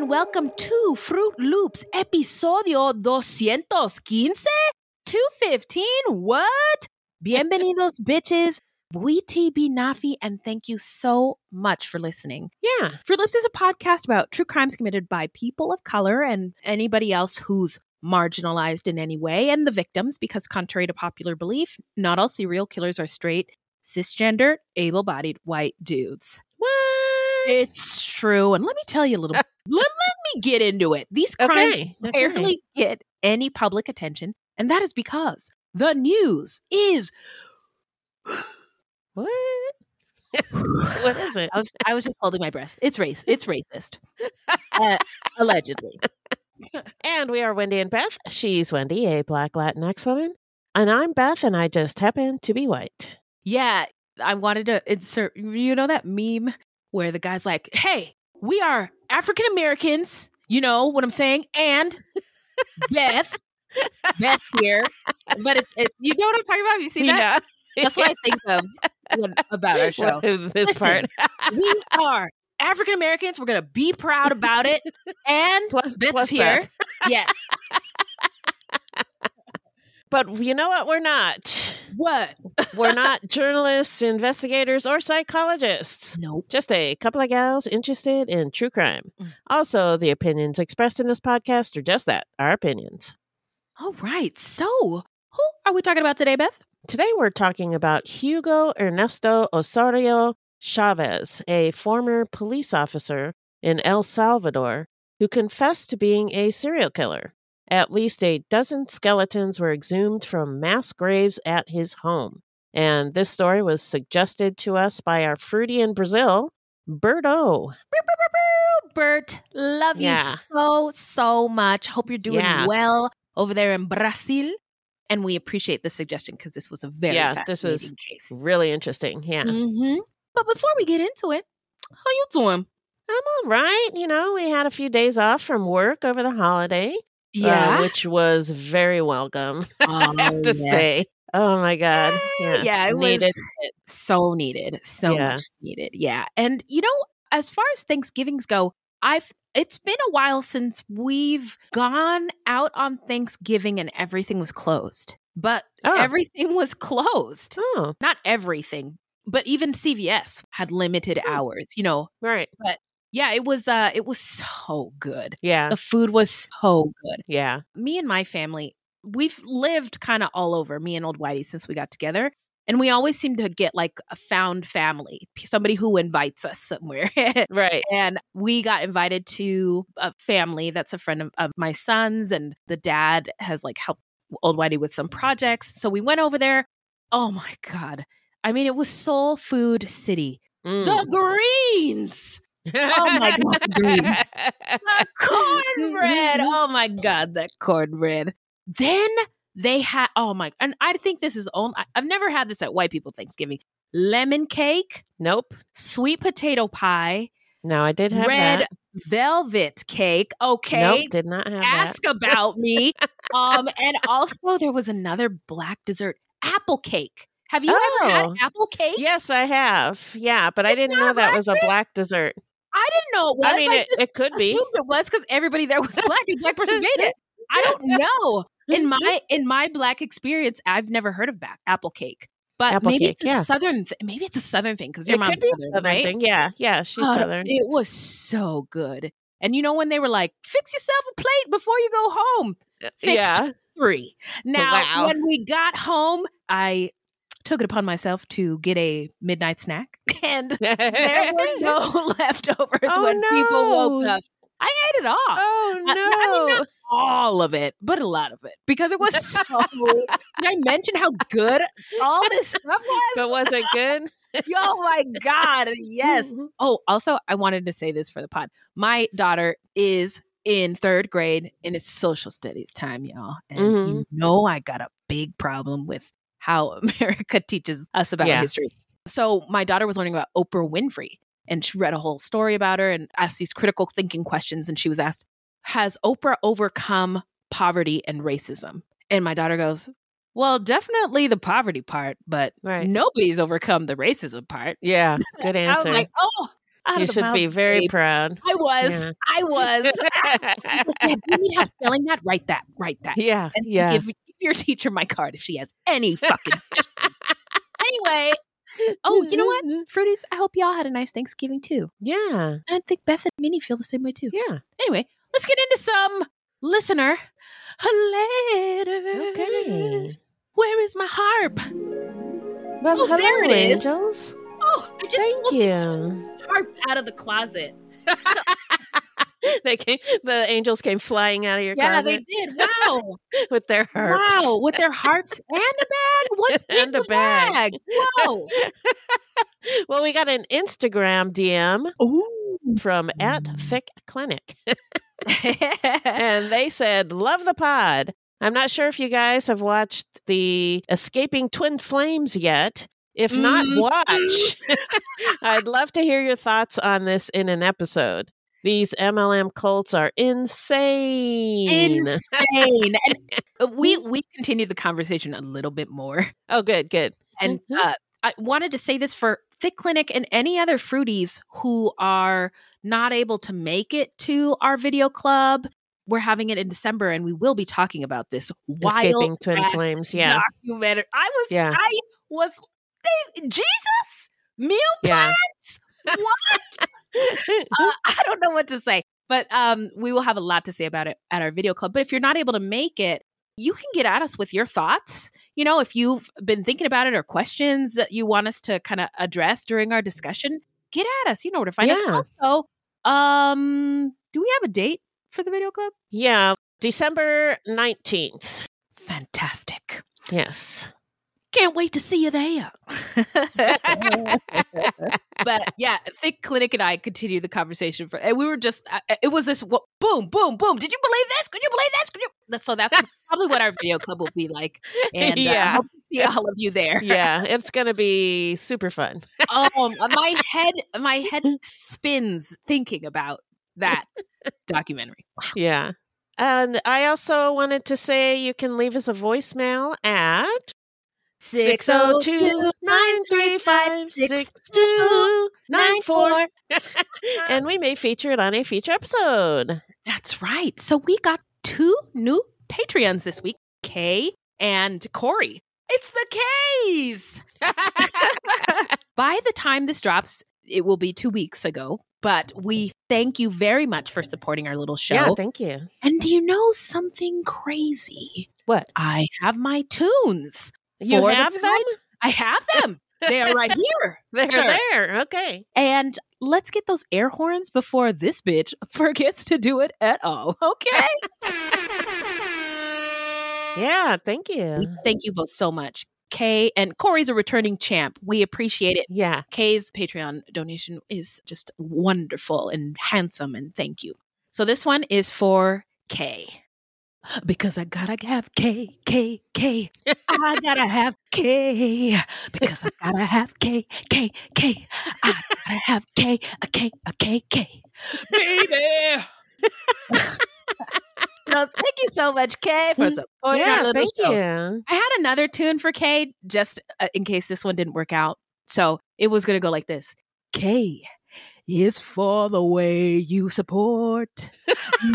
And welcome to Fruit Loops episodio 215? 215? What? Bienvenidos, bitches. Buiti Binafi, and thank you so much for listening. Yeah. Fruit Loops is a podcast about true crimes committed by people of color and anybody else who's marginalized in any way, and the victims, because contrary to popular belief, not all serial killers are straight, cisgender, able bodied white dudes. What? It's true. And let me tell you a little let, let me get into it. These crimes Okay, okay. barely get any public attention, and that is because the news is What? what is it? I was I was just holding my breath. It's race. It's racist. Uh, allegedly. And we are Wendy and Beth. She's Wendy, a black Latinx woman. And I'm Beth, and I just happen to be white. Yeah, I wanted to insert you know that meme where the guy's like, "Hey, we are African Americans." You know what I'm saying? And Beth, Beth here, but it, it, you know what I'm talking about? You see that? That's what I think of when, about our show. This Listen, part. we are African Americans. We're gonna be proud about it. And Plus- Beth's plus here. Beth. Yes. But you know what? We're not. What? We're not journalists, investigators, or psychologists. Nope. Just a couple of gals interested in true crime. Mm. Also, the opinions expressed in this podcast are just that our opinions. All right. So, who are we talking about today, Beth? Today, we're talking about Hugo Ernesto Osorio Chavez, a former police officer in El Salvador who confessed to being a serial killer. At least a dozen skeletons were exhumed from mass graves at his home. And this story was suggested to us by our fruity in Brazil, Berto. Bert, love Yeah. you so, so much. Hope you're doing Yeah. well over there in Brazil. And we appreciate the suggestion because this was a very Yeah, this is case. Really interesting. Yeah. hmm But before we get into it, how you doing? I'm all right. You know, we had a few days off from work over the holiday. Uh, which was very welcome. I have to say. Oh my God. Yes, yeah, it needed was so needed, so Yeah. much needed. Yeah, and you know, as far as Thanksgivings go, I've it's been a while since we've gone out on Thanksgiving and everything was closed. But Oh. everything was closed. Oh, Not everything, but even CVS had limited Hmm. hours. You know, right. Yeah, it was uh, it was so good. Yeah. The food was so good Yeah. me and my family, we've lived kind of all over, me and old Whitey, since we got together. And we always seem to get like a found family, somebody who invites us somewhere. Right. and we got invited to a family that's a friend of, of my son's, and the dad has like helped old Whitey with some projects. So we went over there. Oh my God. I mean, it was Soul Food City. Mm. The greens, Oh, mm, mm, mm. oh my God, the cornbread. Oh my God, that cornbread. Then they had, oh my, and I think this is only, I've never had this at white people Thanksgiving. Lemon cake, Nope. sweet potato pie, No, I did have red that. velvet cake. Okay. Nope, did not have Ask about me. Um, and also there was another black dessert, apple cake. Have you ever had Oh. apple cake? Yes, I have. Yeah, but I didn't know that was a black dessert. I didn't know it was. I mean, it, just it could be. it was because everybody there was black and black person made it. I don't know. In my in my black experience, I've never heard of back apple cake. But Apple maybe cake, it's a yeah. southern. Th- maybe it's a southern thing because your it mom's could be southern, southern right? thing. Yeah, yeah, she's God, southern. It was so good. And you know when they were like, "Fix yourself a plate before you go home." Uh, fixed. yeah, Three. Now, Wow. when we got home, I took it upon myself to get a midnight snack, and there were no leftovers Oh, when people woke up. I ate it all. Oh no! I mean, not all of it, but a lot of it because it was so. Did I mention how good all this stuff was? but was it good? oh my god! Yes. Oh, also, I wanted to say this for the pod. My daughter is in third grade, and it's social studies time, y'all. And you Mhm. know, I got a big problem with how America teaches us about Yeah. history. So, my daughter was learning about Oprah Winfrey, and she read a whole story about her and asked these critical thinking questions. And she was asked, Has Oprah overcome poverty and racism? And my daughter goes, Well, definitely the poverty part, but Right. nobody's overcome the racism part. Yeah, good I was answer. like, oh, you should mouth be very babe." proud. I was. Yeah. I was. you need help spelling that? Write that. Write that. yeah, And yeah. give your teacher my card if she has any fucking anyway. Oh, you know what? Fruities, I hope y'all had a nice Thanksgiving too. Yeah, I think Beth and Minnie feel the same way too. yeah. Anyway, let's get into some listener letters. Okay. Where is my harp? Well, Oh, hello, there it is. angels. Oh, I just Thank you. harp out of the closet. they came. The angels came flying out of your car. Yeah, closet they did. Wow. with their harps. Wow, with their harps and a bag. What's in a the bag. bag? Whoa. well, we got an Instagram DM Ooh. from at Thick Clinic, and they said, "Love the pod." I'm not sure if you guys have watched the Escaping Twin Flames yet. If not, Mhm. watch. I'd love to hear your thoughts on this in an episode. These MLM cults are insane. Insane. and uh, we we continued the conversation a little bit more. Oh, good, good. And Mhm. uh, I wanted to say this for Thick Clinic and any other fruities who are not able to make it to our video club. We're having it in December, and we will be talking about this Escaping wild Twin Flames. Yeah. documentary. I was, Yeah. I was, they, Jesus, meal Yeah. plans. What? Uh, I don't know what to say, but um, we will have a lot to say about it at our video club. But if you're not able to make it, you can get at us with your thoughts. You know, if you've been thinking about it or questions that you want us to kind of address during our discussion, get at us. You know where to find Yeah. us. Also, um, do we have a date for the video club? yeah. December 19th. Fantastic. Yes. Can't wait to see you there. but yeah, Thick Clinic and I continued the conversation for, and we were just, uh, it was this boom, boom, boom. Did you believe this? Could you believe this? Could you? So that's probably what our video club will be like. And uh, I Yeah. hope to see all of you there. yeah, it's going to be super fun. um, my head, my head spins thinking about that documentary. Yeah. And I also wanted to say you can leave us a voicemail at 602 935 6294. And we may feature it on a future episode. That's right. So we got two new Patreons this week, Kay and Corey. It's the K's. By the time this drops, it will be two weeks ago. But we thank you very much for supporting our little show. Yeah, thank you. and do you know something crazy? What? I have my tunes. You For the have them? I have them. they are right here. They're sir. there. Okay. And let's get those air horns before this bitch forgets to do it at all. Okay. Yeah, thank you. We thank you both so much. Kay and Corey's a returning champ. We appreciate it. Yeah. Kay's Patreon donation is just wonderful and handsome, and thank you. So this one is for Kay. Because I gotta have K, K, K. I gotta have K because I gotta have K, K, K. I gotta have K, a K, a K, K. Baby. no, thank you so much, Kay, for supporting our yeah, little thank show. you. I had another tune for Kay just uh, in case this one didn't work out. So it was going to go like this K is for the way you support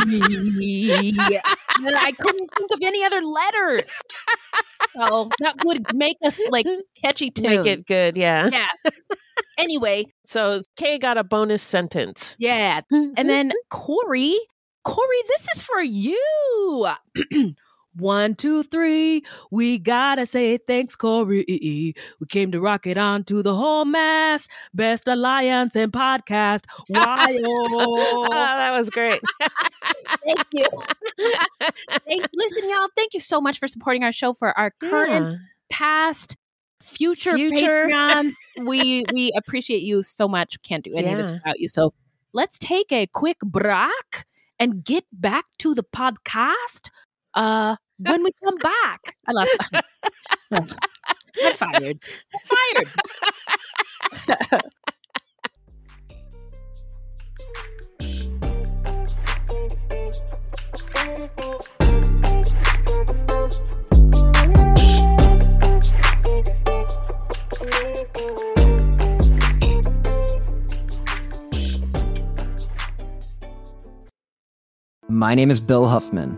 me. and I couldn't think of any other letters. So that would make us like catchy tune. Make it good, yeah. Yeah. Anyway, So Kay got a bonus sentence. yeah. And then Corey, Corey, this is for you. One, two, three. We gotta say thanks, Corey. We came to rock it on to the whole mass. Best alliance and podcast. oh, that was great. thank you. Thank, listen, y'all. Thank you so much for supporting our show for our current, Yeah. past, future, Future. Patreons. we we appreciate you so much. Can't do any of this without you. So let's take a quick break and get back to the podcast. Uh, when we come back, I love. I'm fired. I'm fired. My name is Bill Huffman,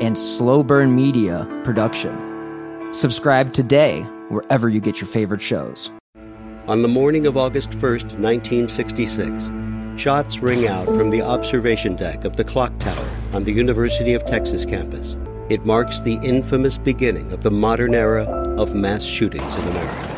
and slow burn media production. Subscribe today wherever you get your favorite shows. On the morning of August 1st, 1966, shots ring out from the observation deck of the clock tower on the University of Texas campus. It marks the infamous beginning of the modern era of mass shootings in America.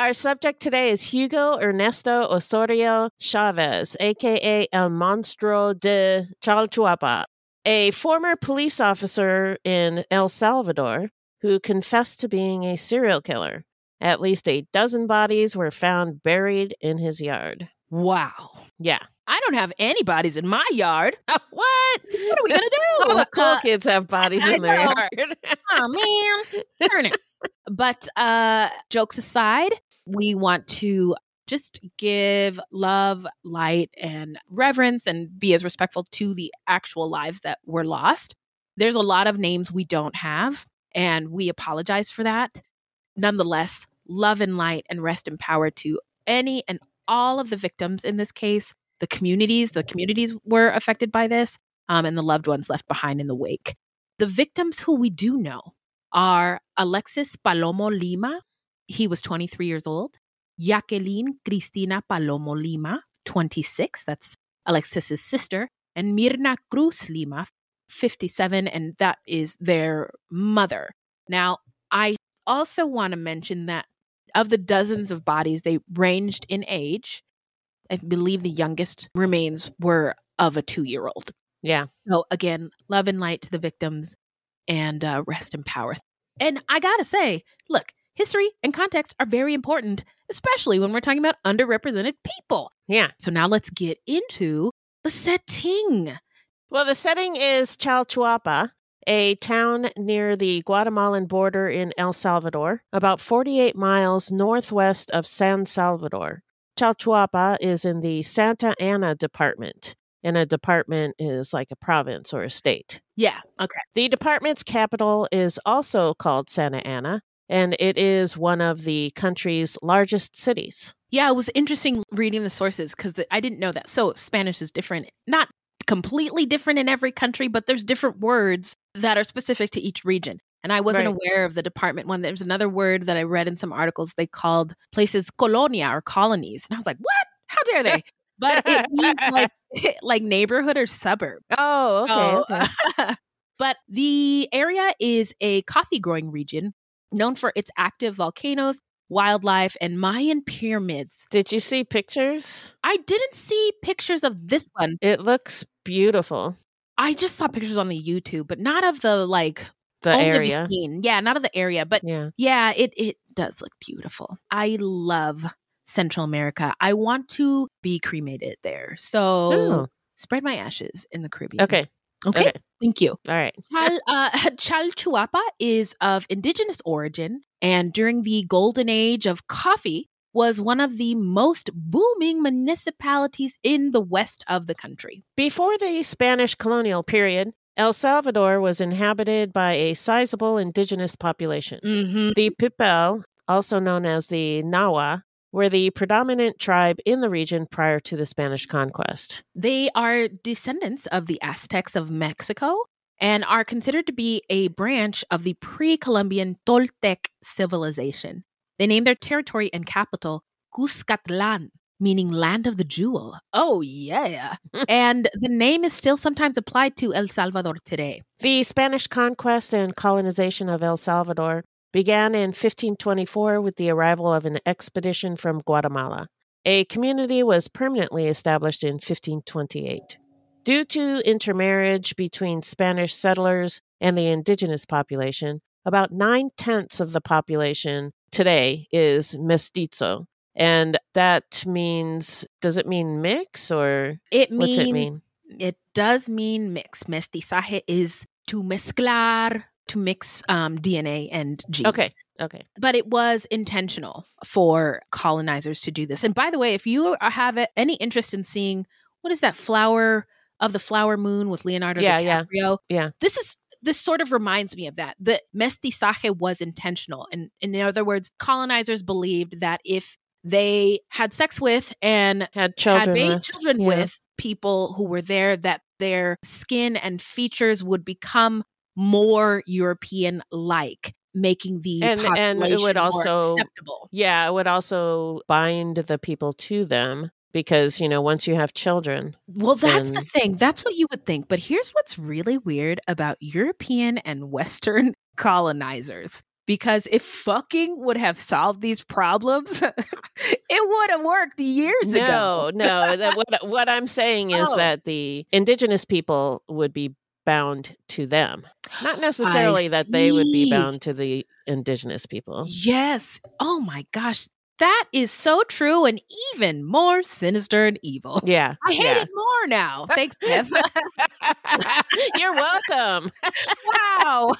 Our subject today is Hugo Ernesto Osorio Chavez, aka El Monstro de Chalchuapa, a former police officer in El Salvador who confessed to being a serial killer. At least a dozen bodies were found buried in his yard. Wow. Yeah. I don't have any bodies in my yard. what? What are we gonna do? All the cool Uh, kids have bodies I in their know. yard. oh man turn it but uh jokes aside we want to just give love light and reverence and be as respectful to the actual lives that were lost there's a lot of names we don't have and we apologize for that nonetheless love and light and rest in power to any and all of the victims in this case the communities the communities were affected by this um, and the loved ones left behind in the wake the victims who we do know are Alexis Palomo Lima. He was 23 years old. Jacqueline Cristina Palomo Lima, 26. That's Alexis's sister. And Mirna Cruz Lima, 57. And that is their mother. Now, I also want to mention that of the dozens of bodies, they ranged in age. I believe the youngest remains were of a two year old. Yeah. So again, love and light to the victims and uh, rest in power. And I gotta say, look, history and context are very important, especially when we're talking about underrepresented people. Yeah. So now let's get into the setting. Well, the setting is Chalchuapa, a town near the Guatemalan border in El Salvador, about 48 miles northwest of San Salvador. Chalchuapa is in the Santa Ana department, and a department is like a province or a state. Yeah. Okay. The department's capital is also called Santa Ana, and it is one of the country's largest cities. Yeah, it was interesting reading the sources because I didn't know that. So Spanish is different, not completely different in every country, but there's different words that are specific to each region. And I wasn't Right. aware of the department one. There's another word that I read in some articles. They called places colonia or colonies. And I was like, what? How dare they? But it means like, like neighborhood or suburb. Oh, okay. So- okay. but the area is a coffee growing region known for its active volcanoes, wildlife, and Mayan pyramids. Did you see pictures? I didn't see pictures of this one. It looks beautiful. I just saw pictures on the YouTube, but not of the like The area. scene. Yeah, not of the area, but Yeah. yeah, it it does look beautiful. I love Central America. I want to be cremated there. So Oh, spread my ashes in the Caribbean. okay. Okay. Okay. Thank you. All right. Chal, uh, Chalchuapa is of indigenous origin and during the golden age of coffee was one of the most booming municipalities in the west of the country. Before the Spanish colonial period, El Salvador was inhabited by a sizable indigenous population. Mm-hmm. The Pipil, also known as the Nahua, were the predominant tribe in the region prior to the Spanish conquest. They are descendants of the Aztecs of Mexico and are considered to be a branch of the pre Columbian Toltec civilization. They named their territory and capital Cuscatlan, meaning land of the jewel. Oh, yeah. and the name is still sometimes applied to El Salvador today. The Spanish conquest and colonization of El Salvador began in 1524 with the arrival of an expedition from Guatemala. A community was permanently established in 1528. Due to intermarriage between Spanish settlers and the indigenous population, about nine tenths of the population today is mestizo. And that means, does it mean mix or It means, what's it mean? it does mean mix. Mestizaje is to mezclar, to mix um, DNA and genes. Okay, okay. but it was intentional for colonizers to do this. And by the way, if you have any interest in seeing what is that flower of the flower moon with Leonardo Yeah, yeah, DiCaprio, yeah. this is this sort of reminds me of that. The mestizaje was intentional, and in other words, colonizers believed that if they had sex with and Had children had with. children yeah. with people who were there, that their skin and features would become more European like, making the And- and it would more also- acceptable. Yeah, it would also bind the people to them because, you know, once you have children. Well, that's the thing. That's what you would think. But here's what's really weird about European and Western colonizers. Because if fucking would have solved these problems, it would have worked years ago. No, no. what, what I'm saying is Oh. that the indigenous people would be bound to them, not necessarily that they would be bound to the indigenous people. Yes. Oh my gosh. That is so true and even more sinister and evil. Yeah. I hate yeah. it more now. Thanks, Beth. You're welcome. wow.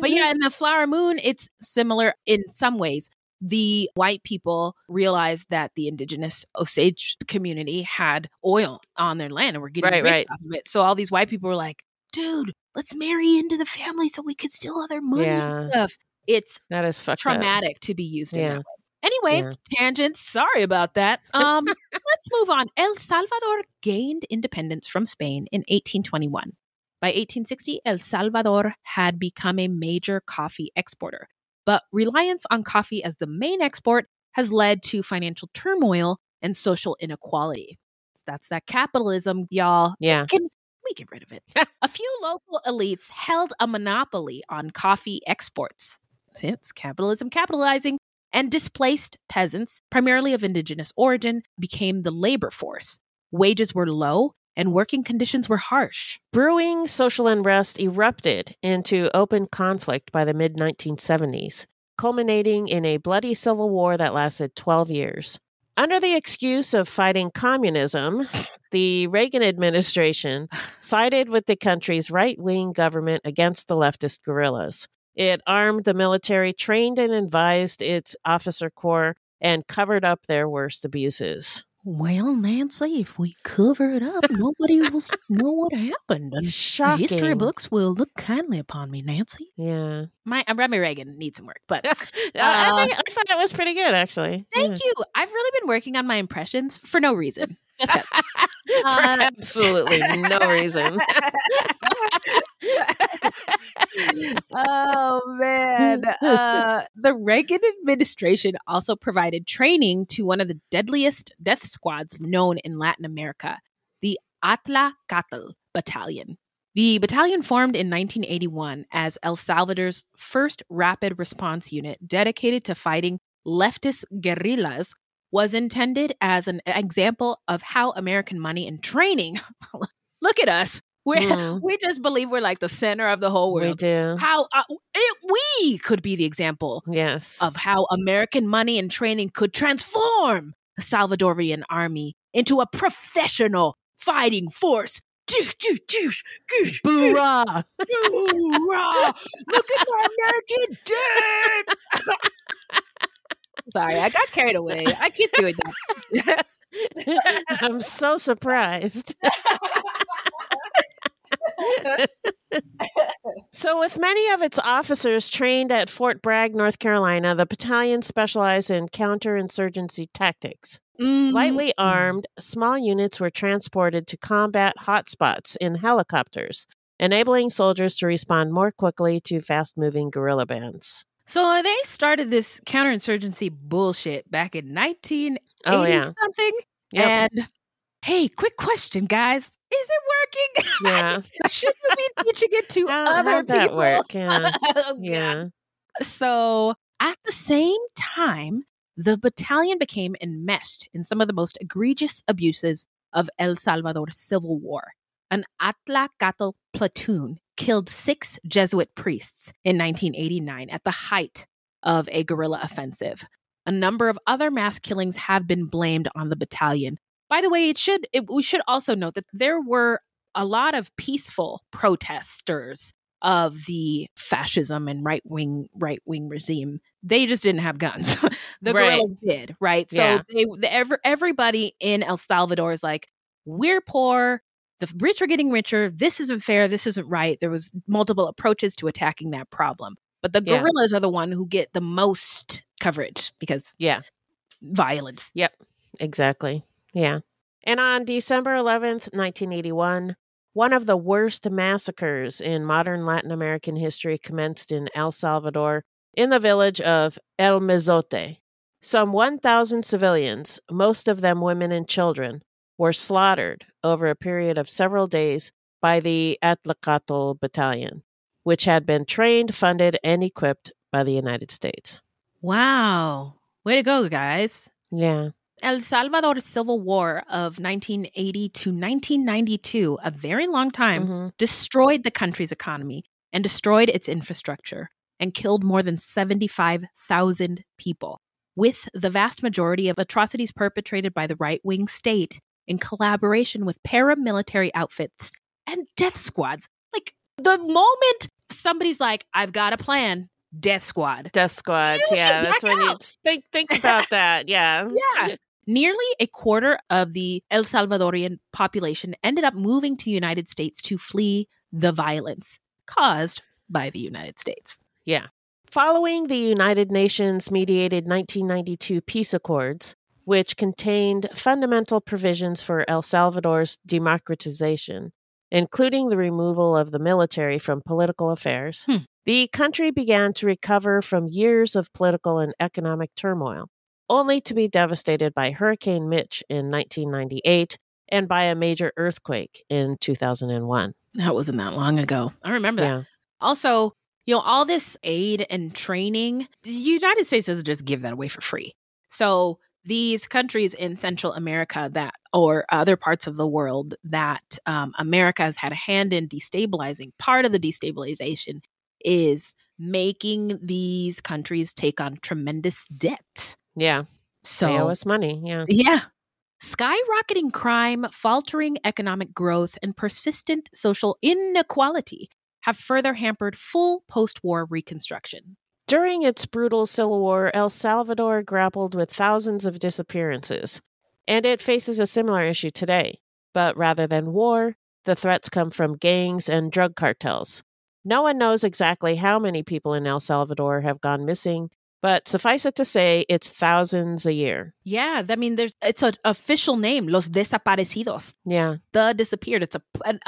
but yeah, in the flower moon, it's similar in some ways. The white people realized that the indigenous Osage community had oil on their land and were getting Right, rich right. off of it. So all these white people were like, dude, let's marry into the family so we could steal other money Yeah. and stuff. It's That is fucked up. traumatic to be used in Yeah. that way. Anyway, Yeah. tangents. Sorry about that. Um, let's move on. El Salvador gained independence from Spain in 1821. By 1860, El Salvador had become a major coffee exporter, but reliance on coffee as the main export has led to financial turmoil and social inequality. That's that capitalism, y'all. Yeah. Can we get rid of it? a few local elites held a monopoly on coffee exports. It's capitalism capitalizing, and displaced peasants, primarily of indigenous origin, became the labor force. Wages were low and working conditions were harsh. Brewing social unrest erupted into open conflict by the mid 1970s. culminating in a bloody civil war that lasted 12 years. Under the excuse of fighting communism, the Reagan administration sided with the country's right wing government against the leftist guerrillas. It armed the military, trained and advised its officer corps, and covered up their worst abuses. Well, Nancy, if we cover it up, nobody will know what happened. And the history books will look kindly upon me, Nancy. Yeah. My uh, Remy Reagan needs some work, but I, I, think, I thought it was pretty good, actually. thank you. I've really been working on my impressions for no reason. Just 'cause. For Uh, absolutely no reason. oh man. Uh, the Reagan administration also provided training to one of the deadliest death squads known in Latin America, the Atla Catl Battalion. The battalion formed in 1981 as El Salvador's first rapid response unit dedicated to fighting leftist guerrillas was intended as an example of how American money and training look at us. We're, Mm. We just believe we're like the center of the whole world. We do. How uh, it, we could be the example Yes. of how American money and training could transform the Salvadorian army into a professional fighting force. Boorah. Hoorah! Look at my American dick! Sorry, I got carried away. I keep doing that. I'm so surprised. So, with many of its officers trained at Fort Bragg, North Carolina, the battalion specialized in counterinsurgency tactics. Mm-hmm. Lightly armed, small units were transported to combat hotspots in helicopters, enabling soldiers to respond more quickly to fast moving guerrilla bands. So uh, they started this counterinsurgency bullshit back in 1980 Oh, yeah. something. Yep. And hey, quick question, guys. Is it working? Yeah. Should we be teaching it to other people? work? Yeah. Oh, Yeah. So at the same time, the battalion became enmeshed in some of the most egregious abuses of El Salvador's civil war. An Atlacatl platoon killed six Jesuit priests in 1989 at the height of a guerrilla offensive. A number of other mass killings have been blamed on the battalion. By the way, it should it, we should also note that there were a lot of peaceful protesters of the fascism and right wing right wing regime. They just didn't have guns. the Right. guerrillas did, right? So Yeah. they the, every, everybody in El Salvador is like, we're poor. The rich are getting richer. This isn't fair. This isn't right. There was multiple approaches to attacking that problem, but the Yeah. guerrillas are the one who get the most coverage because Yeah. violence. Yep, exactly. Yeah. And on December 11th, 1981, one of the worst massacres in modern Latin American history commenced in El Salvador in the village of El Mozote. Some 1,000 civilians, most of them women and children, were slaughtered over a period of several days by the Atlacatl Battalion, which had been trained, funded, and equipped by the United States. Wow. Way to go, guys. Yeah. El Salvador Civil War of 1980 to 1992, a very long time, Mhm. destroyed the country's economy and destroyed its infrastructure and killed more than 75,000 people, with the vast majority of atrocities perpetrated by the right wing state in collaboration with paramilitary outfits and death squads. Like the moment somebody's like, I've got a plan, death squad. Death squads. You Yeah, that's when you think think about that. Yeah. Yeah. Nearly a quarter of the El Salvadorian population ended up moving to the United States to flee the violence caused by the United States. Yeah. Following the United Nations mediated 1992 peace accords, which contained fundamental provisions for El Salvador's democratization, including the removal of the military from political affairs, Hmm. the country began to recover from years of political and economic turmoil, only to be devastated by Hurricane Mitch in 1998 and by a major earthquake in 2001. That wasn't that long ago. I remember that. Yeah. Also, you know, all this aid and training, the United States doesn't just give that away for free. So these countries in Central America that, or other parts of the world that um, America has had a hand in destabilizing, part of the destabilization is making these countries take on tremendous debt. Yeah. So they owe us money. Yeah. Yeah. Skyrocketing crime, faltering economic growth, and persistent social inequality have further hampered full post war reconstruction. During its brutal civil war, El Salvador grappled with thousands of disappearances, and it faces a similar issue today. But rather than war, the threats come from gangs and drug cartels. No one knows exactly how many people in El Salvador have gone missing, but suffice it to say, it's thousands a year. Yeah, I mean, there's it's an official name, Los Desaparecidos, Yeah. the disappeared. It's a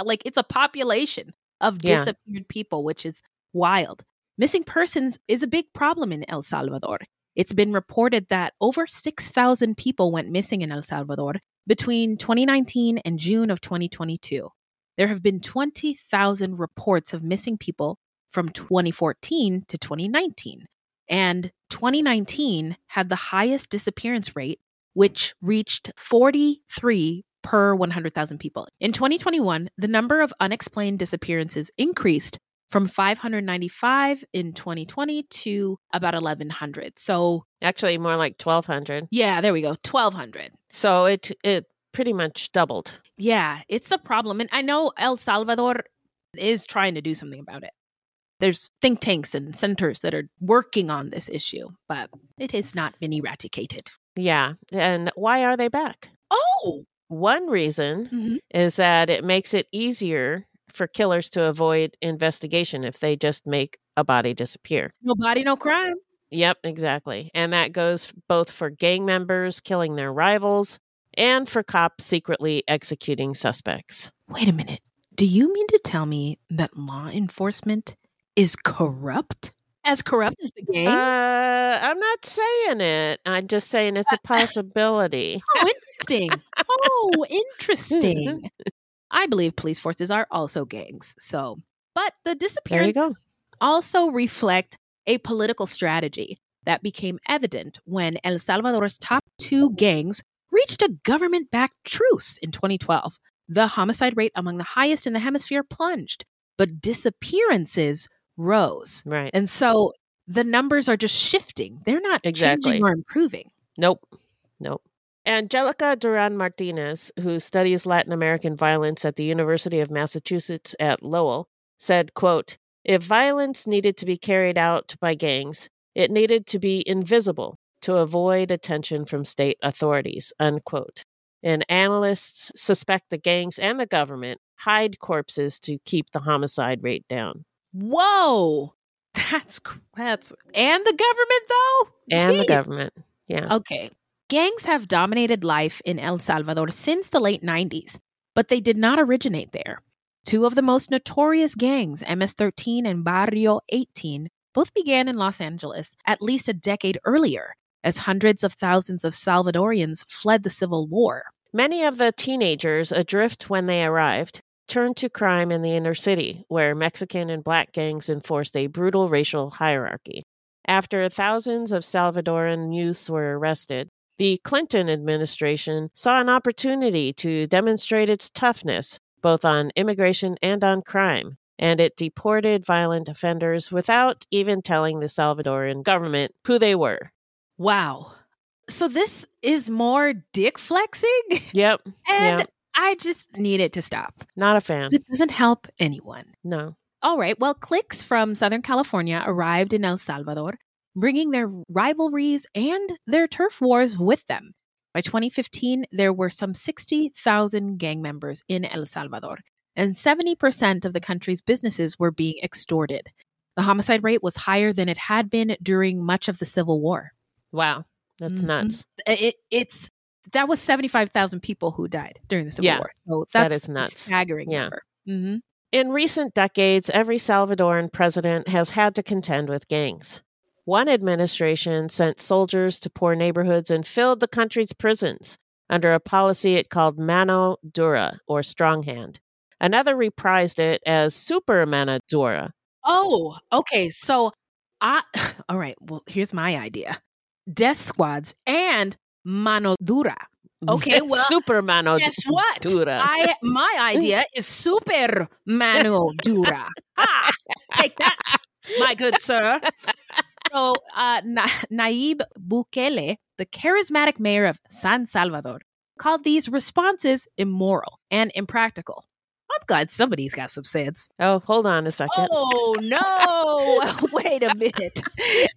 like it's a population of Yeah. disappeared people, which is wild. Missing persons is a big problem in El Salvador. It's been reported that over 6,000 people went missing in El Salvador between 2019 and June of 2022. There have been 20,000 reports of missing people from 2014 to 2019. And 2019 had the highest disappearance rate, which reached 43 per 100,000 people. In 2021, the number of unexplained disappearances increased from 595 in 2020 to about 1,100. So, Actually, more like 1,200. yeah, there we go, 1,200. So it, it pretty much doubled. Yeah, it's a problem. And I know El Salvador is trying to do something about it. There's think tanks and centers that are working on this issue, but it has not been eradicated. Yeah. And why are they back? Oh, One reason Mhm. is that it makes it easier for killers to avoid investigation if they just make a body disappear. no body, no crime. Yep, exactly. And that goes both for gang members killing their rivals and for cops secretly executing suspects. Wait a minute. Do you mean to tell me that law enforcement is corrupt? As corrupt as the game? Uh, I'm not saying it. I'm just saying it's a possibility. oh, interesting. oh, interesting. I believe police forces are also gangs. So, but the disappearance also reflect a political strategy that became evident when El Salvador's top two gangs reached a government backed truce in 2012. The homicide rate among the highest in the hemisphere plunged, but disappearances rose. Right. And so the numbers are just shifting. They're not Exactly. changing or improving. Nope. Nope. Angelica Duran Martinez, who studies Latin American violence at the University of Massachusetts at Lowell, said, quote, If violence needed to be carried out by gangs, it needed to be invisible to avoid attention from state authorities, unquote. And analysts suspect the gangs and the government hide corpses to keep the homicide rate down. Whoa. That's that's and the government though? And the government. Yeah. Okay. Gangs have dominated life in El Salvador since the late 90s, but they did not originate there. Two of the most notorious gangs, MS 13 and Barrio 18, both began in Los Angeles at least a decade earlier, as hundreds of thousands of Salvadorians fled the Civil War. Many of the teenagers adrift when they arrived turned to crime in the inner city, where Mexican and black gangs enforced a brutal racial hierarchy. After thousands of Salvadoran youths were arrested, the Clinton administration saw an opportunity to demonstrate its toughness, both on immigration and on crime, and it deported violent offenders without even telling the Salvadoran government who they were. Wow. So this is more dick flexing? Yep, And Yeah. I just need it to stop. not a fan. It doesn't help anyone. No. All right. Well, cliques from Southern California arrived in El Salvador, bringing their rivalries and their turf wars with them. By 2015, there were some 60,000 gang members in El Salvador, and 70% of the country's businesses were being extorted. The homicide rate was higher than it had been during much of the Civil War. Wow. That's Mhm. nuts. It, it's that was 75,000 people who died during the Civil Yeah, War. So that that's is nuts. a staggering Yeah. number. hmm In recent decades, every Salvadoran president has had to contend with gangs. One administration sent soldiers to poor neighborhoods and filled the country's prisons under a policy it called mano dura, or strong hand. Another reprised it as super mano dura. Oh, okay. So I all right, well, here's my idea. Death squads and mano dura. Okay, well, super mano Guess what? dura. I my idea is super mano dura. Ah, take that. my good sir. So, uh, Na- Nayib Bukele, the charismatic mayor of San Salvador, called these responses immoral and impractical. I'm glad somebody's got some sense. Oh, hold on a second. Oh no! Wait a minute.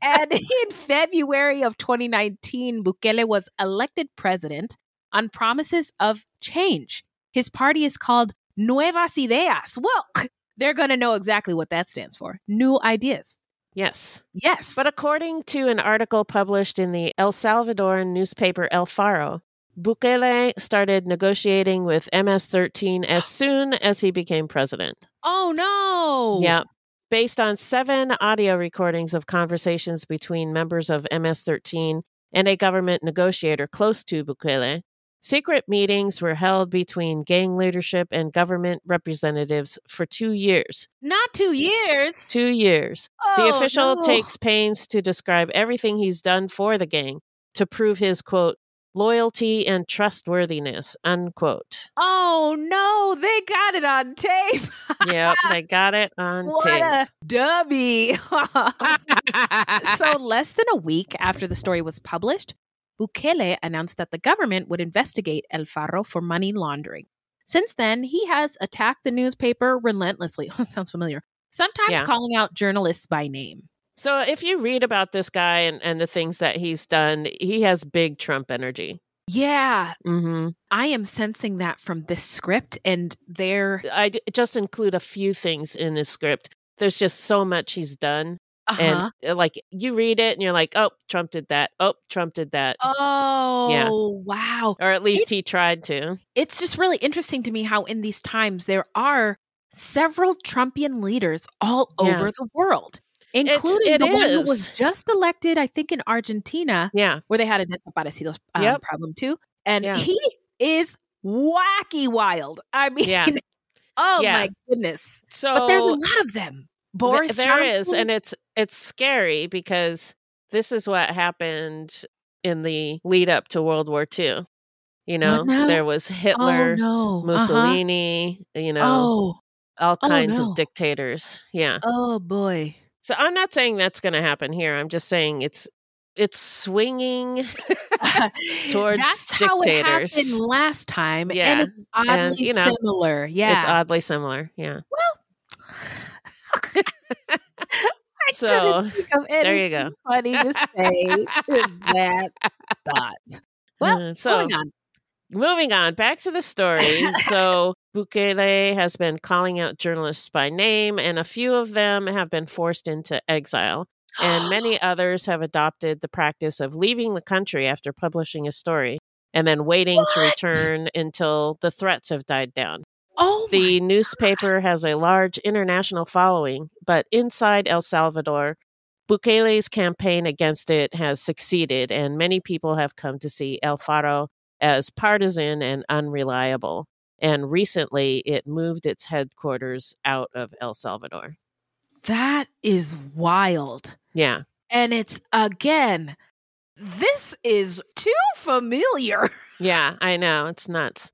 And in February of 2019, Bukele was elected president on promises of change. His party is called Nuevas Ideas. Well, they're going to know exactly what that stands for. New ideas. Yes. Yes. But according to an article published in the El Salvadoran newspaper El Faro, Bukele started negotiating with MS 13 as soon as he became president. oh no. Yeah. Based on seven audio recordings of conversations between members of MS 13 and a government negotiator close to Bukele, secret meetings were held between gang leadership and government representatives for two years. Not two years. Two years. the Oh, official no. takes pains to describe everything he's done for the gang to prove his quote loyalty and trustworthiness unquote Oh no, they got it on tape. yep they got it on what tape a dummy. so, less than a week after the story was published, Bukele announced that the government would investigate El Faro for money laundering. Since then, he has attacked the newspaper relentlessly. Sounds familiar. Sometimes Yeah. calling out journalists by name. So if you read about this guy and, and the things that he's done he has big trump energy Yeah, mm-hmm. I am sensing that from this script, and there. I just include a few things in his script there's just so much he's done uh-huh. and uh, like you read it and you're like oh trump did that oh trump did that oh yeah. wow. or at least he tried to it's just really interesting to me how in these times there are several Trumpian leaders all Yeah. over the world, including it the one who was just elected, I think, in Argentina, yeah where they had a desaparecidos um, Yep. problem too. And Yeah. he is wacky wild. I mean, Yeah. oh Yeah. my goodness. so But there's a lot of them. Boris Th- there is, and it's it's scary because this is what happened in the lead up to World War II. You know, now? there was oh, Hitler, no. Uh-huh. Mussolini, you know, Oh, all Oh, kinds no. of dictators. Yeah. oh boy. So I'm not saying that's going to happen here. I'm just saying it's it's swinging towards That's how it dictators. happened last time. Yeah, And it's oddly and, you know, similar. Yeah. It's oddly similar. Yeah. I So, couldn't think of there you go. funny to say to that thought. Well, Uh, so moving on. Moving on, back to the story. so Bukele has been calling out journalists by name, and a few of them have been forced into exile. And many others have adopted the practice of leaving the country after publishing a story and then waiting to return until the threats have died down. Oh, The newspaper has a large international following, but inside El Salvador, Bukele's campaign against it has succeeded, and many people have come to see El Faro as partisan and unreliable. And recently, it moved its headquarters out of El Salvador. that is wild. Yeah. And it's again, this is too familiar. Yeah, I know. It's nuts.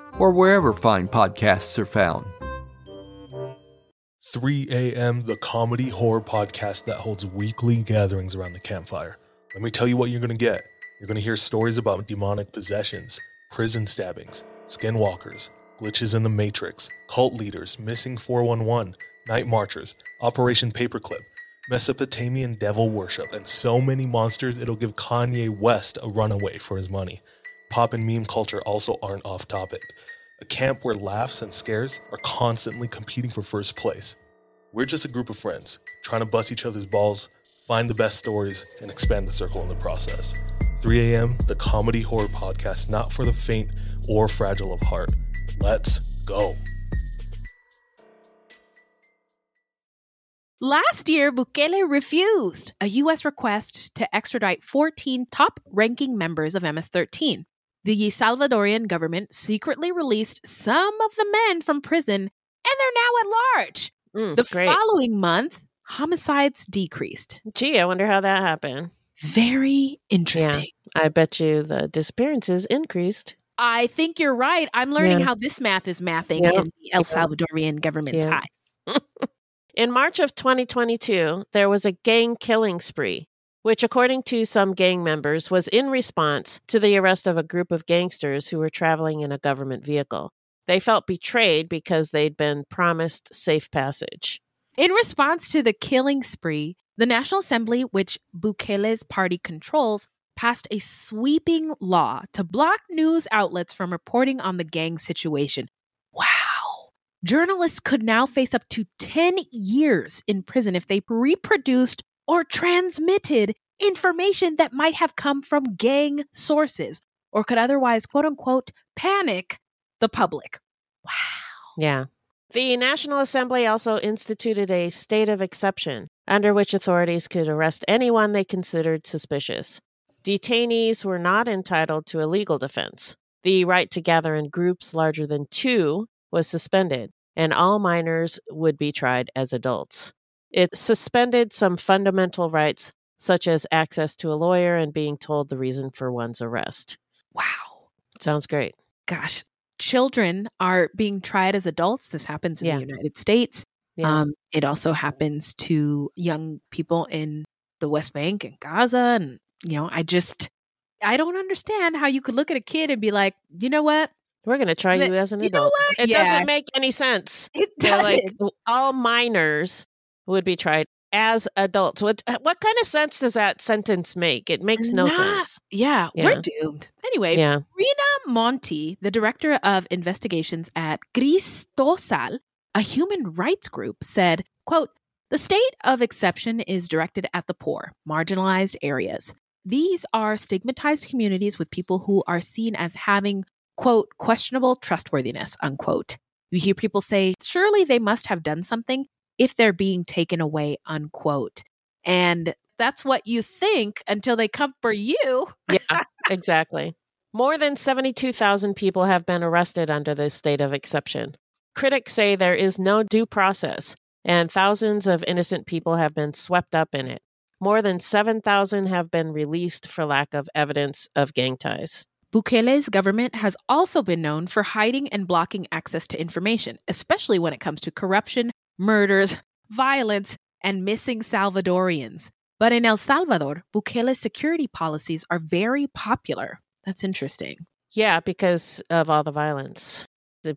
or wherever fine podcasts are found. 3 a.m., the comedy horror podcast that holds weekly gatherings around the campfire. Let me tell you what you're going to get You're going to hear stories about demonic possessions, prison stabbings, skinwalkers, glitches in the Matrix, cult leaders, missing 411, night marchers, Operation Paperclip, Mesopotamian devil worship, and so many monsters it'll give Kanye West a runaway for his money. Pop and meme culture also aren't off topic. A camp where laughs and scares are constantly competing for first place. We're just a group of friends trying to bust each other's balls, find the best stories, and expand the circle in the process. 3 a.m., the comedy horror podcast, not for the faint or fragile of heart. Let's go. Last year, Bukele refused a U.S. request to extradite 14 top ranking members of MS 13. The Salvadorian government secretly released some of the men from prison, and they're now at large. Mm, the great. following month, homicides decreased. Gee, I wonder how that happened. Very interesting. I bet you the disappearances increased. I think you're right. I'm learning Yeah. how this math is mathing Yeah. in the El Yeah. Salvadorian government's Yeah. eyes. In March of 2022, there was a gang killing spree, which, according to some gang members, was in response to the arrest of a group of gangsters who were traveling in a government vehicle. They felt betrayed because they'd been promised safe passage. In response to the killing spree, the National Assembly, which Bukele's party controls, passed a sweeping law to block news outlets from reporting on the gang situation. Wow. Journalists could now face up to 10 years in prison if they reproduced or transmitted information that might have come from gang sources or could otherwise, quote unquote, panic the public. Wow. Yeah. The National Assembly also instituted a state of exception under which authorities could arrest anyone they considered suspicious. Detainees were not entitled to a legal defense. The right to gather in groups larger than two was suspended, and all minors would be tried as adults. It suspended some fundamental rights, such as access to a lawyer and being told the reason for one's arrest. Wow. Sounds great. gosh, children are being tried as adults. This happens in Yeah. the United States. Yeah. Um, it also happens to young people in the West Bank and Gaza. And, you know, I just, I don't understand how you could look at a kid and be like, you know what? We're going to try you as an you adult. It Yeah. doesn't make any sense. It doesn't. like all minors would be tried as adults. What uh, what kind of sense does that sentence make? It makes no Not- sense. Yeah, Yeah. we're doomed. Anyway, Yeah. Rina Monti, the director of investigations at Cristosal, a human rights group, said, quote, the state of exception is directed at the poor, marginalized areas. These are stigmatized communities with people who are seen as having, quote, questionable trustworthiness, unquote. You hear people say, surely they must have done something if they're being taken away, unquote. And that's what you think until they come for you. Yeah, exactly. More than 72,000 people have been arrested under this state of exception. Critics say there is no due process, and thousands of innocent people have been swept up in it. More than 7,000 have been released for lack of evidence of gang ties. Bukele's government has also been known for hiding and blocking access to information, especially when it comes to corruption, murders, violence, and missing Salvadorians. But in El Salvador, Bukele's security policies are very popular. That's interesting. Yeah, because of all the violence.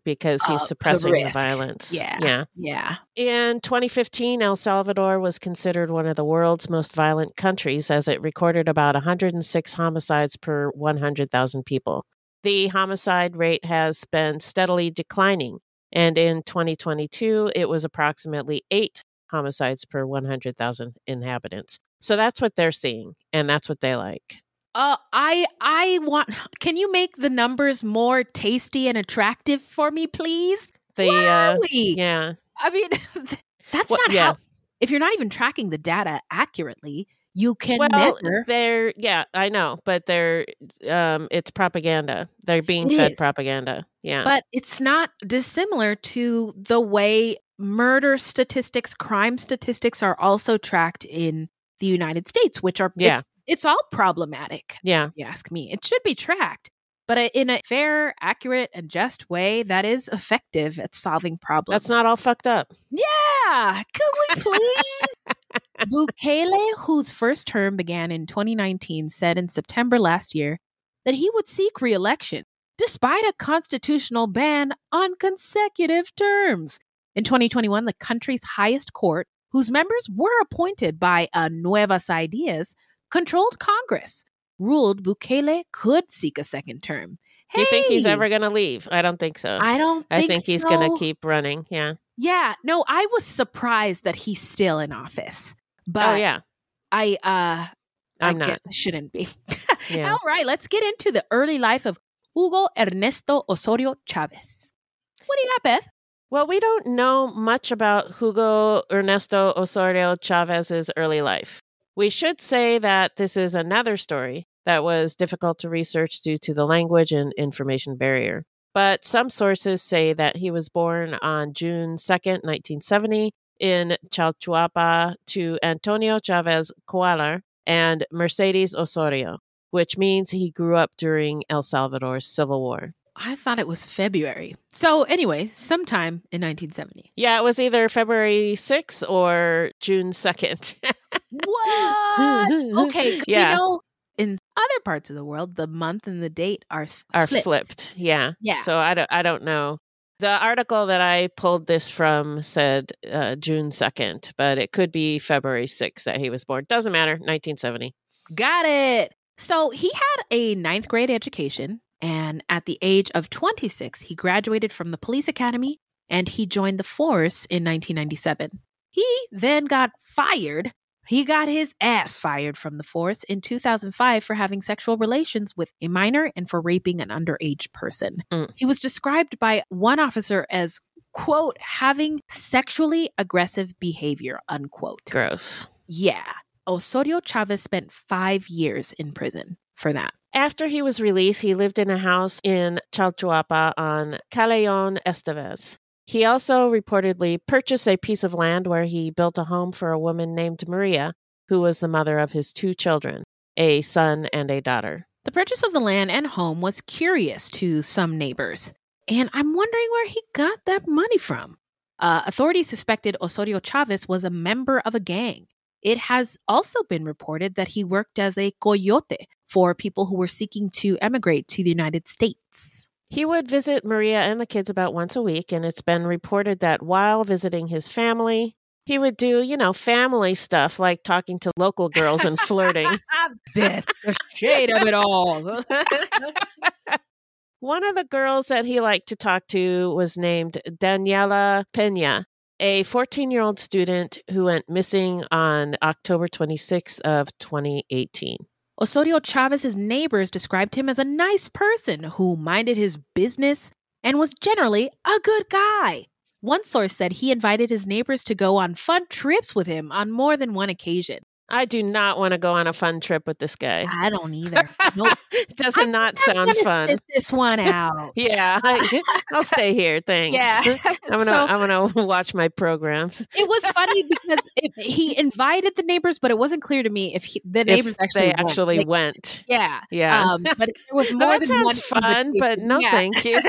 Because he's Uh, suppressing the, risk. violence. Yeah. Yeah. Yeah. In 2015, El Salvador was considered one of the world's most violent countries as it recorded about 106 homicides per 100,000 people. The homicide rate has been steadily declining, and in 2022, it was approximately eight homicides per 100,000 inhabitants. So that's what they're seeing, and that's what they like. Uh, I I want. Can you make the numbers more tasty and attractive for me, please? The What uh, yeah, I mean, that's Well, not yeah. how. If you're not even tracking the data accurately, you can well, they're yeah, I know, but they're um, it's propaganda. They're being It fed is. propaganda. Yeah, But it's not dissimilar to the way murder statistics, crime statistics are also tracked in the United States, which are Yeah. it's, it's all problematic. yeah. You ask me. It should be tracked, but in a fair, accurate, and just way that is effective at solving problems. That's not all fucked up. Yeah, Can we please? Bukele, whose first term began in 2019, said in September last year that he would seek re election despite a constitutional ban on consecutive terms. In 2021, the country's highest court, whose members were appointed by a Nuevas Ideas, controlled Congress, ruled Bukele could seek a second term. Do you think he's ever going to leave? I don't think so. I don't I think think he's so. going to keep running. Yeah. Yeah, no, I was surprised that he's still in office. But oh, yeah. I uh I I'm not. guess I shouldn't be. Yeah. All right, let's get into the early life of Hugo Ernesto Osorio Chavez. What do you got, Beth? Well, we don't know much about Hugo Ernesto Osorio Chavez's early life. We should say that this is another story that was difficult to research due to the language and information barrier. But some sources say that he was born on June 2nd, 1970, in Chalchuapa to Antonio Chavez Coalar and Mercedes Osorio, which means he grew up during El Salvador's Civil War. I thought it was February. So anyway, sometime in 1970. Yeah, it was either February 6th or June 2nd. What? Okay, Yeah. you know, in other parts of the world, the month and the date are s- are flipped. flipped. Yeah. Yeah. So I don't I don't know. The article that I pulled this from said uh, June 2nd, but it could be February 6th that he was born. Doesn't matter. 1970. Got it. So he had a ninth grade education, and at the age of 26, he graduated from the police academy and he joined the force in 1997. He then got fired. He got his ass fired from the force in 2005 for having sexual relations with a minor and for raping an underage person. Mm. He was described by one officer as, quote, having sexually aggressive behavior, unquote. Gross. Yeah. Osorio Chavez spent five years in prison for that. After he was released, he lived in a house in Chalchuapa on Callejon Estevez. He also reportedly purchased a piece of land where he built a home for a woman named Maria, who was the mother of his two children, a son and a daughter. The purchase of the land and home was curious to some neighbors, and I'm wondering where he got that money from. Uh, authorities suspected Osorio Chavez was a member of a gang. It has also been reported that he worked as a coyote for people who were seeking to emigrate to the United States. He would visit Maria and the kids about once a week, and it's been reported that while visiting his family, he would do, you know, family stuff like talking to local girls and flirting. Beth, the shade of it all. One of the girls that he liked to talk to was named Daniela Pena, a 14-year-old student who went missing on October 26th of 2018. Osorio Chavez's neighbors described him as a nice person who minded his business and was generally a good guy. One source said he invited his neighbors to go on fun trips with him on more than one occasion. I do not want to go on a fun trip with this guy. I don't either. Nope. It does not I'm sound fun. this one out. Yeah, I, will stay here. Thanks. Yeah. I'm gonna So- I'm gonna watch my programs. It was funny because it, he invited the neighbors, but it wasn't clear to me if he, the If neighbors actually they went. actually Like, went. Yeah, Yeah. Um, but it was more that than one fun, but no, Yeah. thank you.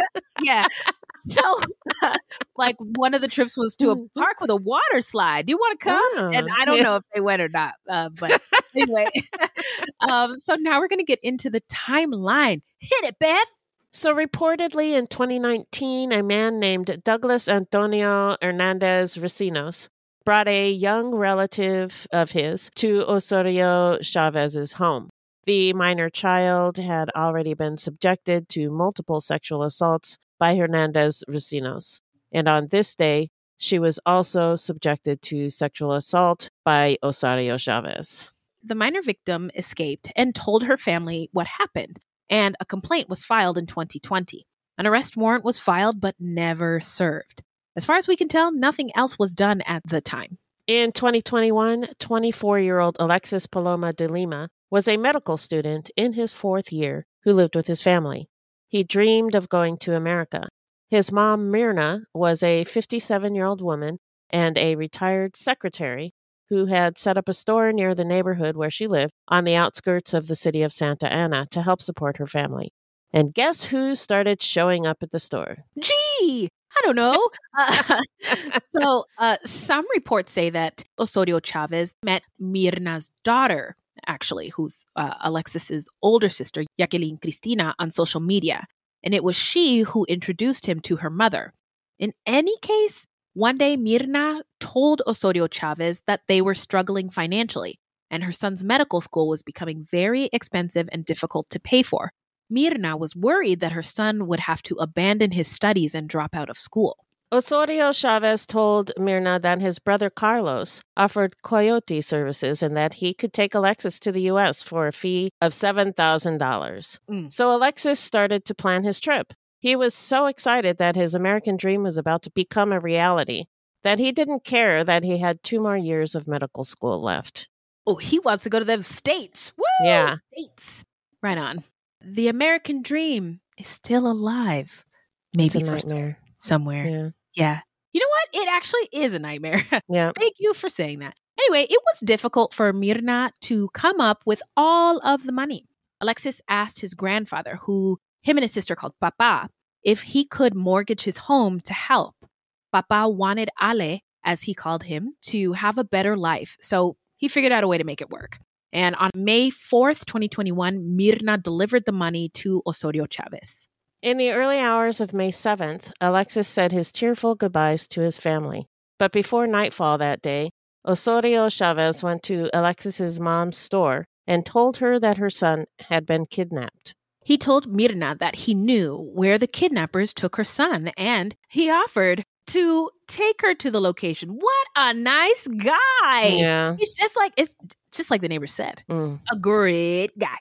yeah. So, like, one of the trips was to a park with a water slide. Do you want to come? and Ah, I don't yeah. know if they went or not. Uh, but anyway, um, so now we're going to get into the timeline. Hit it, Beth. So, reportedly in 2019, a man named Douglas Antonio Hernandez Recinos brought a young relative of his to Osorio Chavez's home. The minor child had already been subjected to multiple sexual assaults by Hernandez Recinos. And on this day, she was also subjected to sexual assault by Osorio Chavez. The minor victim escaped and told her family what happened, and a complaint was filed in 2020. An arrest warrant was filed but never served. As far as we can tell, nothing else was done at the time. In 2021, 24 year old Alexis Palomo de Lima was a medical student in his fourth year who lived with his family. He dreamed of going to America. His mom, Mirna, was a 57 year old woman and a retired secretary who had set up a store near the neighborhood where she lived on the outskirts of the city of Santa Ana to help support her family. And guess who started showing up at the store? Gee, I don't know. Uh, so, uh, some reports say that Osorio Chavez met Mirna's daughter, actually, who's uh, Alexis's older sister, Jacqueline Cristina, on social media. And it was she who introduced him to her mother. In any case, one day Mirna told Osorio Chavez that they were struggling financially and her son's medical school was becoming very expensive and difficult to pay for. Mirna was worried that her son would have to abandon his studies and drop out of school. Osorio Chavez told Mirna that his brother Carlos offered coyote services and that he could take Alexis to the U.S. for a fee of $7,000. Mm. So Alexis started to plan his trip. He was so excited that his American dream was about to become a reality that he didn't care that he had two more years of medical school left. Oh, he wants to go to the States. Woo! Yeah. States. Right on. The American dream is still alive. Maybe for somewhere. Yeah. Yeah. You know what? It actually is a nightmare. Yeah. Thank you for saying that. Anyway, it was difficult for Mirna to come up with all of the money. Alexis asked his grandfather, who him and his sister called Papa, if he could mortgage his home to help. Papa wanted Ale, as he called him, to have a better life. So he figured out a way to make it work. And on May 4th, 2021, Mirna delivered the money to Osorio Chavez. In the early hours of May 7th, Alexis said his tearful goodbyes to his family. But before nightfall that day, Osorio Chavez went to Alexis's mom's store and told her that her son had been kidnapped. He told Mirna that he knew where the kidnappers took her son and he offered to take her to the location. What a nice guy. Yeah. He's just like it's just like the neighbor said. Mm. A great guy.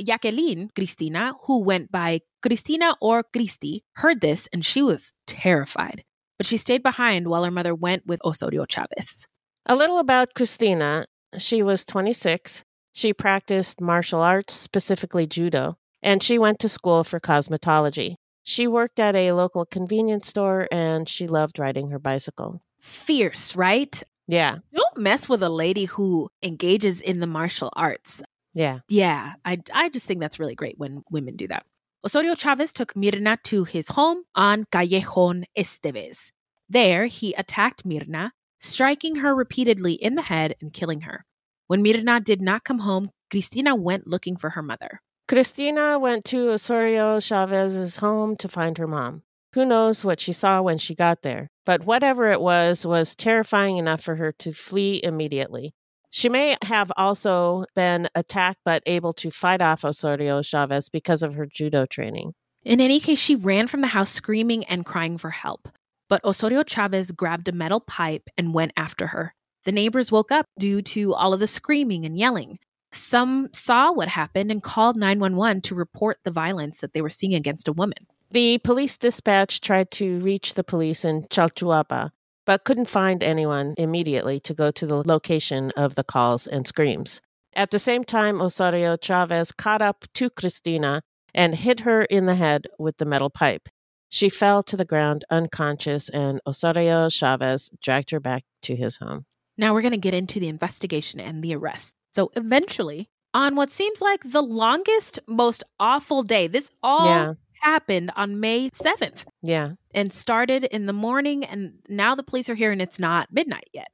Jacqueline Cristina, who went by Cristina or Cristi, heard this and she was terrified. But she stayed behind while her mother went with Osorio Chavez. A little about Cristina. She was 26. She practiced martial arts, specifically judo, and she went to school for cosmetology. She worked at a local convenience store and she loved riding her bicycle. Fierce, right? Yeah, Don't mess with a lady who engages in the martial arts. Yeah. Yeah, I, I just think that's really great when women do that. Osorio Chavez took Mirna to his home on Callejon Esteves. There, he attacked Mirna, striking her repeatedly in the head and killing her. When Mirna did not come home, Cristina went looking for her mother. Cristina went to Osorio Chavez's home to find her mom. Who knows what she saw when she got there, but whatever it was was terrifying enough for her to flee immediately. She may have also been attacked but able to fight off Osorio Chavez because of her judo training. In any case, she ran from the house screaming and crying for help. But Osorio Chavez grabbed a metal pipe and went after her. The neighbors woke up due to all of the screaming and yelling. Some saw what happened and called 911 to report the violence that they were seeing against a woman. The police dispatch tried to reach the police in Chalchuapa, but couldn't find anyone immediately to go to the location of the calls and screams. At the same time, Osorio Chavez caught up to Cristina and hit her in the head with the metal pipe. She fell to the ground unconscious, and Osorio Chavez dragged her back to his home. Now we're going to get into the investigation and the arrest. So eventually, on what seems like the longest, most awful day, this all Yeah. Happened on May 7th. Yeah. and started in the morning and now the police are here and it's not midnight yet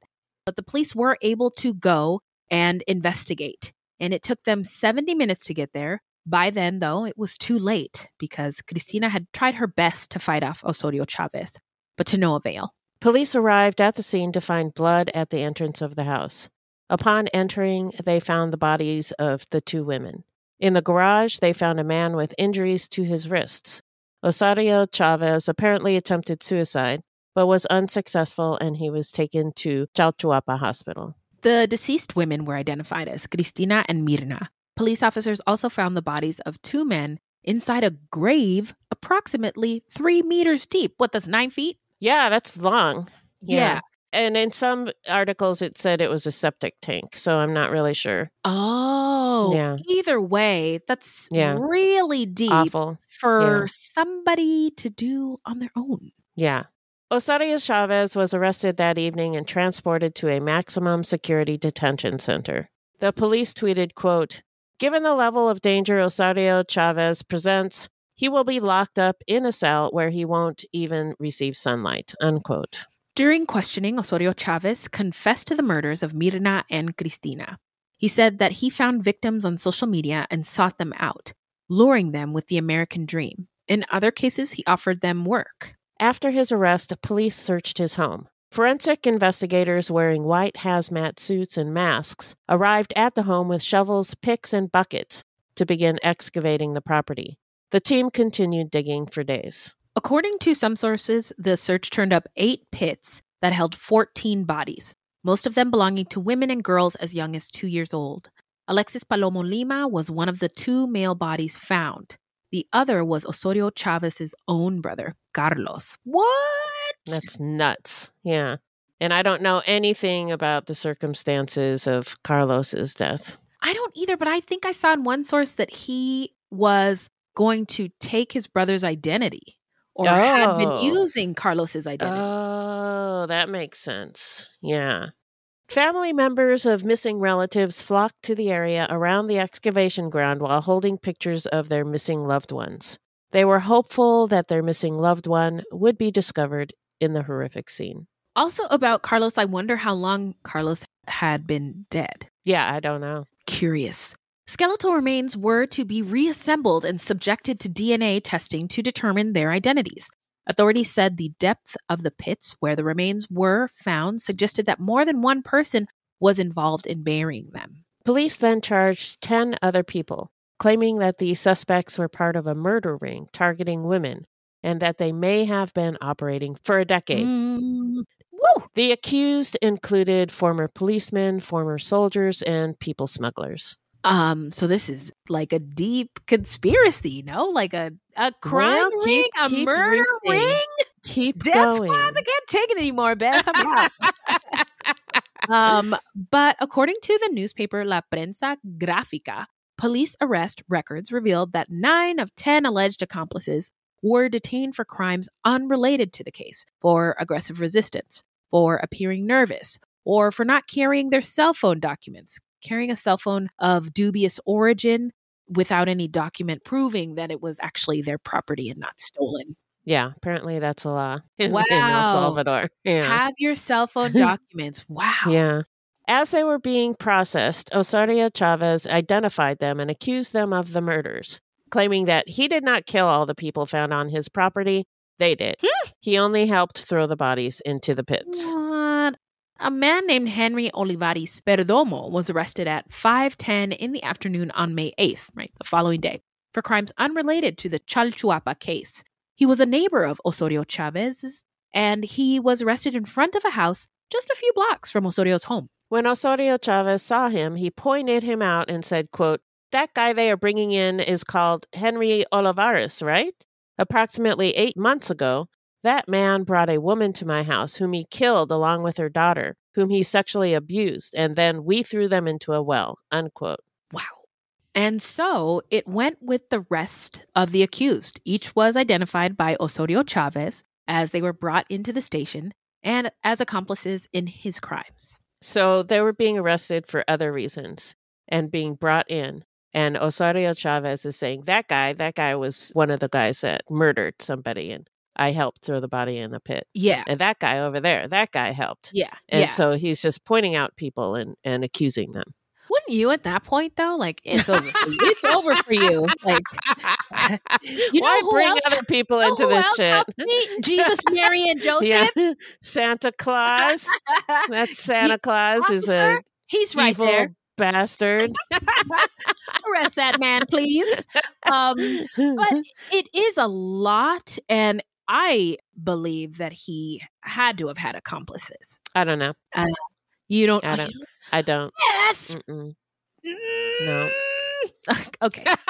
but the police were able to go and investigate and it took them 70 minutes to get there by then though it was too late because cristina had tried her best to fight off osorio chavez but to no avail Police arrived at the scene to find blood at the entrance of the house. Upon entering, they found the bodies of the two women. In the garage, they found a man with injuries to his wrists. Osorio Chavez apparently attempted suicide, but was unsuccessful and he was taken to Chalchuapa Hospital. the deceased women were identified as cristina and mirna police officers also found the bodies of two men inside a grave approximately three meters deep what that's nine feet Yeah, that's long. Yeah. And in some articles, it said it was a septic tank, so I'm not really sure. Oh, Yeah. either way, that's Yeah. really deep Awful. for Yeah. somebody to do on their own. Yeah. Osorio Chavez was arrested that evening and transported to a maximum security detention center. The police tweeted, quote, Given the level of danger Osorio Chavez presents, he will be locked up in a cell where he won't even receive sunlight. Unquote. During questioning, Osorio Chavez confessed to the murders of Mirna and Cristina. He said that he found victims on social media and sought them out, luring them with the American dream. In other cases, he offered them work. After his arrest, police searched his home. Forensic investigators wearing white hazmat suits and masks arrived at the home with shovels, picks, and buckets to begin excavating the property. The team continued digging for days. According to some sources, the search turned up eight pits that held 14 bodies, most of them belonging to women and girls as young as two years old. Alexis Palomo Lima was one of the two male bodies found. The other was Osorio Chavez's own brother, Carlos. What? That's nuts. Yeah. And I don't know anything about the circumstances of Carlos's death. I don't either, but I think I saw in one source that he was going to take his brother's identity or had been Oh. using Carlos's identity. Oh, that makes sense. Yeah. Family members of missing relatives flocked to the area around the excavation ground while holding pictures of their missing loved ones. They were hopeful that their missing loved one would be discovered in the horrific scene. also, about Carlos, I wonder how long Carlos had been dead. Yeah, I don't know. Curious. Skeletal remains were to be reassembled and subjected to DNA testing to determine their identities. Authorities said the depth of the pits where the remains were found suggested that more than one person was involved in burying them. Police then charged 10 other people, claiming that the suspects were part of a murder ring targeting women and that they may have been operating for a decade. Mm, woo! The accused included former policemen, former soldiers, and people smugglers. Um, so this is like a deep conspiracy, no? Like a a crime Well, ring, keep- a keep murder reading. ring. Keep Death going. squads, I can't take it anymore, Beth. Um, but according to the newspaper La Prensa Gráfica, police arrest records revealed that nine of 10 alleged accomplices were detained for crimes unrelated to the case, for aggressive resistance, for appearing nervous, or for not carrying their cell phone documents, carrying a cell phone of dubious origin without any document proving that it was actually their property and not stolen. Yeah, apparently that's a law in, in El Salvador. Yeah. Have your cell phone documents. Wow. Yeah. As they were being processed, Osorio Chavez identified them and accused them of the murders, claiming that he did not kill all the people found on his property. They did. Hmm. He only helped throw the bodies into the pits. What? A man named Henry Olivares Perdomo was arrested at 5:10 in the afternoon on May 8th, right, the following day, for crimes unrelated to the Chalchuapa case. He was a neighbor of Osorio Chavez's, and he was arrested in front of a house just a few blocks from Osorio's home. When Osorio Chavez saw him, he pointed him out and said, quote, That guy they are bringing in is called Henry Olivares, right? Approximately eight months ago, that man brought a woman to my house whom he killed along with her daughter, whom he sexually abused, and then we threw them into a well. Unquote. Wow. And so it went with the rest of the accused. Each was identified by Osorio Chavez as they were brought into the station and as accomplices in his crimes. So they were being arrested for other reasons and being brought in. And Osorio Chavez is saying, That guy, that guy was one of the guys that murdered somebody, and I helped throw the body in the pit. Yeah. And that guy over there, that guy helped. Yeah. And yeah. so he's just pointing out people and, and accusing them. Wouldn't you at that point though? Like it's over. For you. It's over for you. Like you Why bring else- other people into this shit? Jesus, Mary, and Joseph. Yeah. Santa Claus. That's Santa Claus is a He's right evil there. bastard. Arrest that man, please. Um, but it is a lot, and I believe that he had to have had accomplices. I don't know. Uh, you don't. I don't. I don't. Yes. Mm-mm. No. Mm. okay.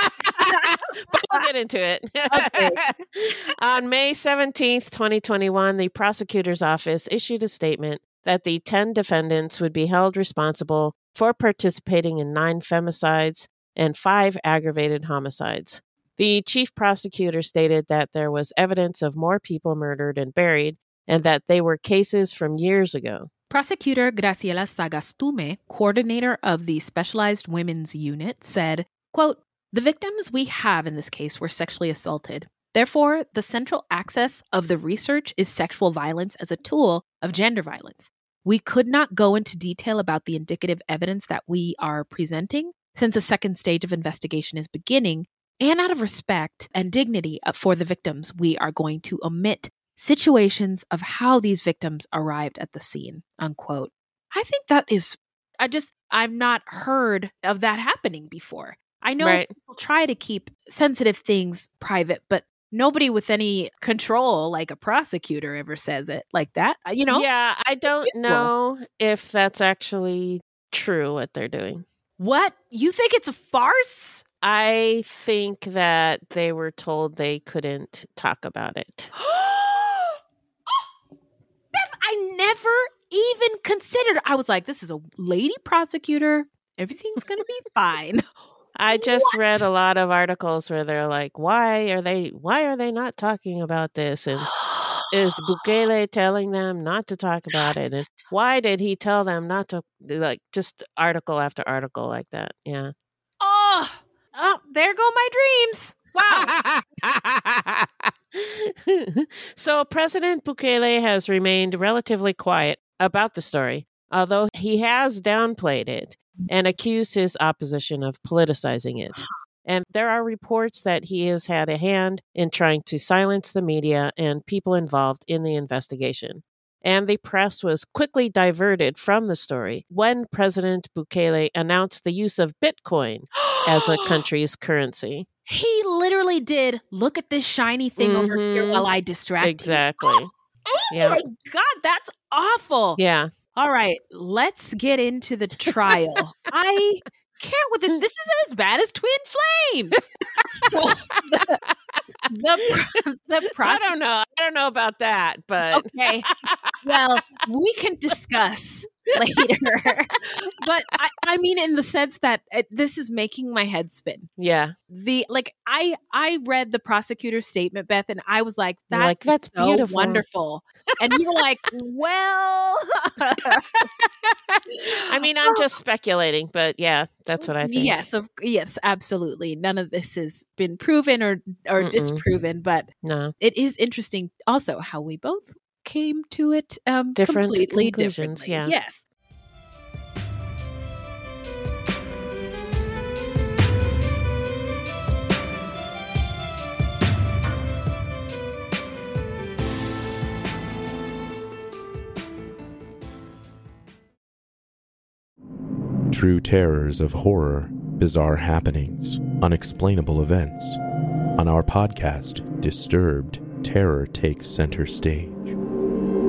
but we'll get into it. Okay. On May 17th, 2021, the prosecutor's office issued a statement that the 10 defendants would be held responsible for participating in nine femicides and five aggravated homicides. The chief prosecutor stated that there was evidence of more people murdered and buried and that they were cases from years ago. Prosecutor Graciela Sagastume, coordinator of the Specialized Women's Unit, said, quote, The victims we have in this case were sexually assaulted. Therefore, the central axis of the research is sexual violence as a tool of gender violence. We could not go into detail about the indicative evidence that we are presenting since a second stage of investigation is beginning, and out of respect and dignity for the victims, we are going to omit situations of how these victims arrived at the scene. Unquote. I think that is, I just, I've not heard of that happening before. I know Right. people try to keep sensitive things private, but nobody with any control, like a prosecutor, ever says it like that. Uh, You know? Yeah, I don't know if that's actually true what they're doing. What? You think it's a farce? I think that they were told they couldn't talk about it. Oh! Beth, I never even considered. I was like, this is a lady prosecutor. Everything's going to be fine. I just read a lot of articles where they're like, "Why are they? Why are they not talking about this?" And is Bukele telling them not to talk about it? And why did he tell them not to? Like just article after article like that. Yeah. oh, oh, there go my dreams. Wow. so President Bukele has remained relatively quiet about the story, although he has downplayed it and accused his opposition of politicizing it. And there are reports that he has had a hand in trying to silence the media and people involved in the investigation. And the press was quickly diverted from the story when President Bukele announced the use of Bitcoin as a country's currency. He literally did. Look at this shiny thing over here Mhm. while I distract you." Exactly. Oh Yeah. my god, that's awful. Yeah. All right, let's get into the trial. I can't with this. This is as bad as Twin Flames. So, the the, the I don't know. I don't know about that, but Okay. Well, we can discuss later. but I, I mean, in the sense that uh, this is making my head spin. yeah, The like, I I read the prosecutor's statement, Beth, and I was like, "That like, "That's so beautiful." wonderful." And you were like, "Well." I mean, I'm just speculating, but yeah, that's what I think. Yes, of yes, absolutely. None of this has been proven or or Mm-mm. disproven, but No. it is interesting also how we both came to it um Different completely conclusions, differently. yeah. Yes. True terrors of horror, bizarre happenings, unexplainable events. On our podcast, Disturbed, terror takes center stage.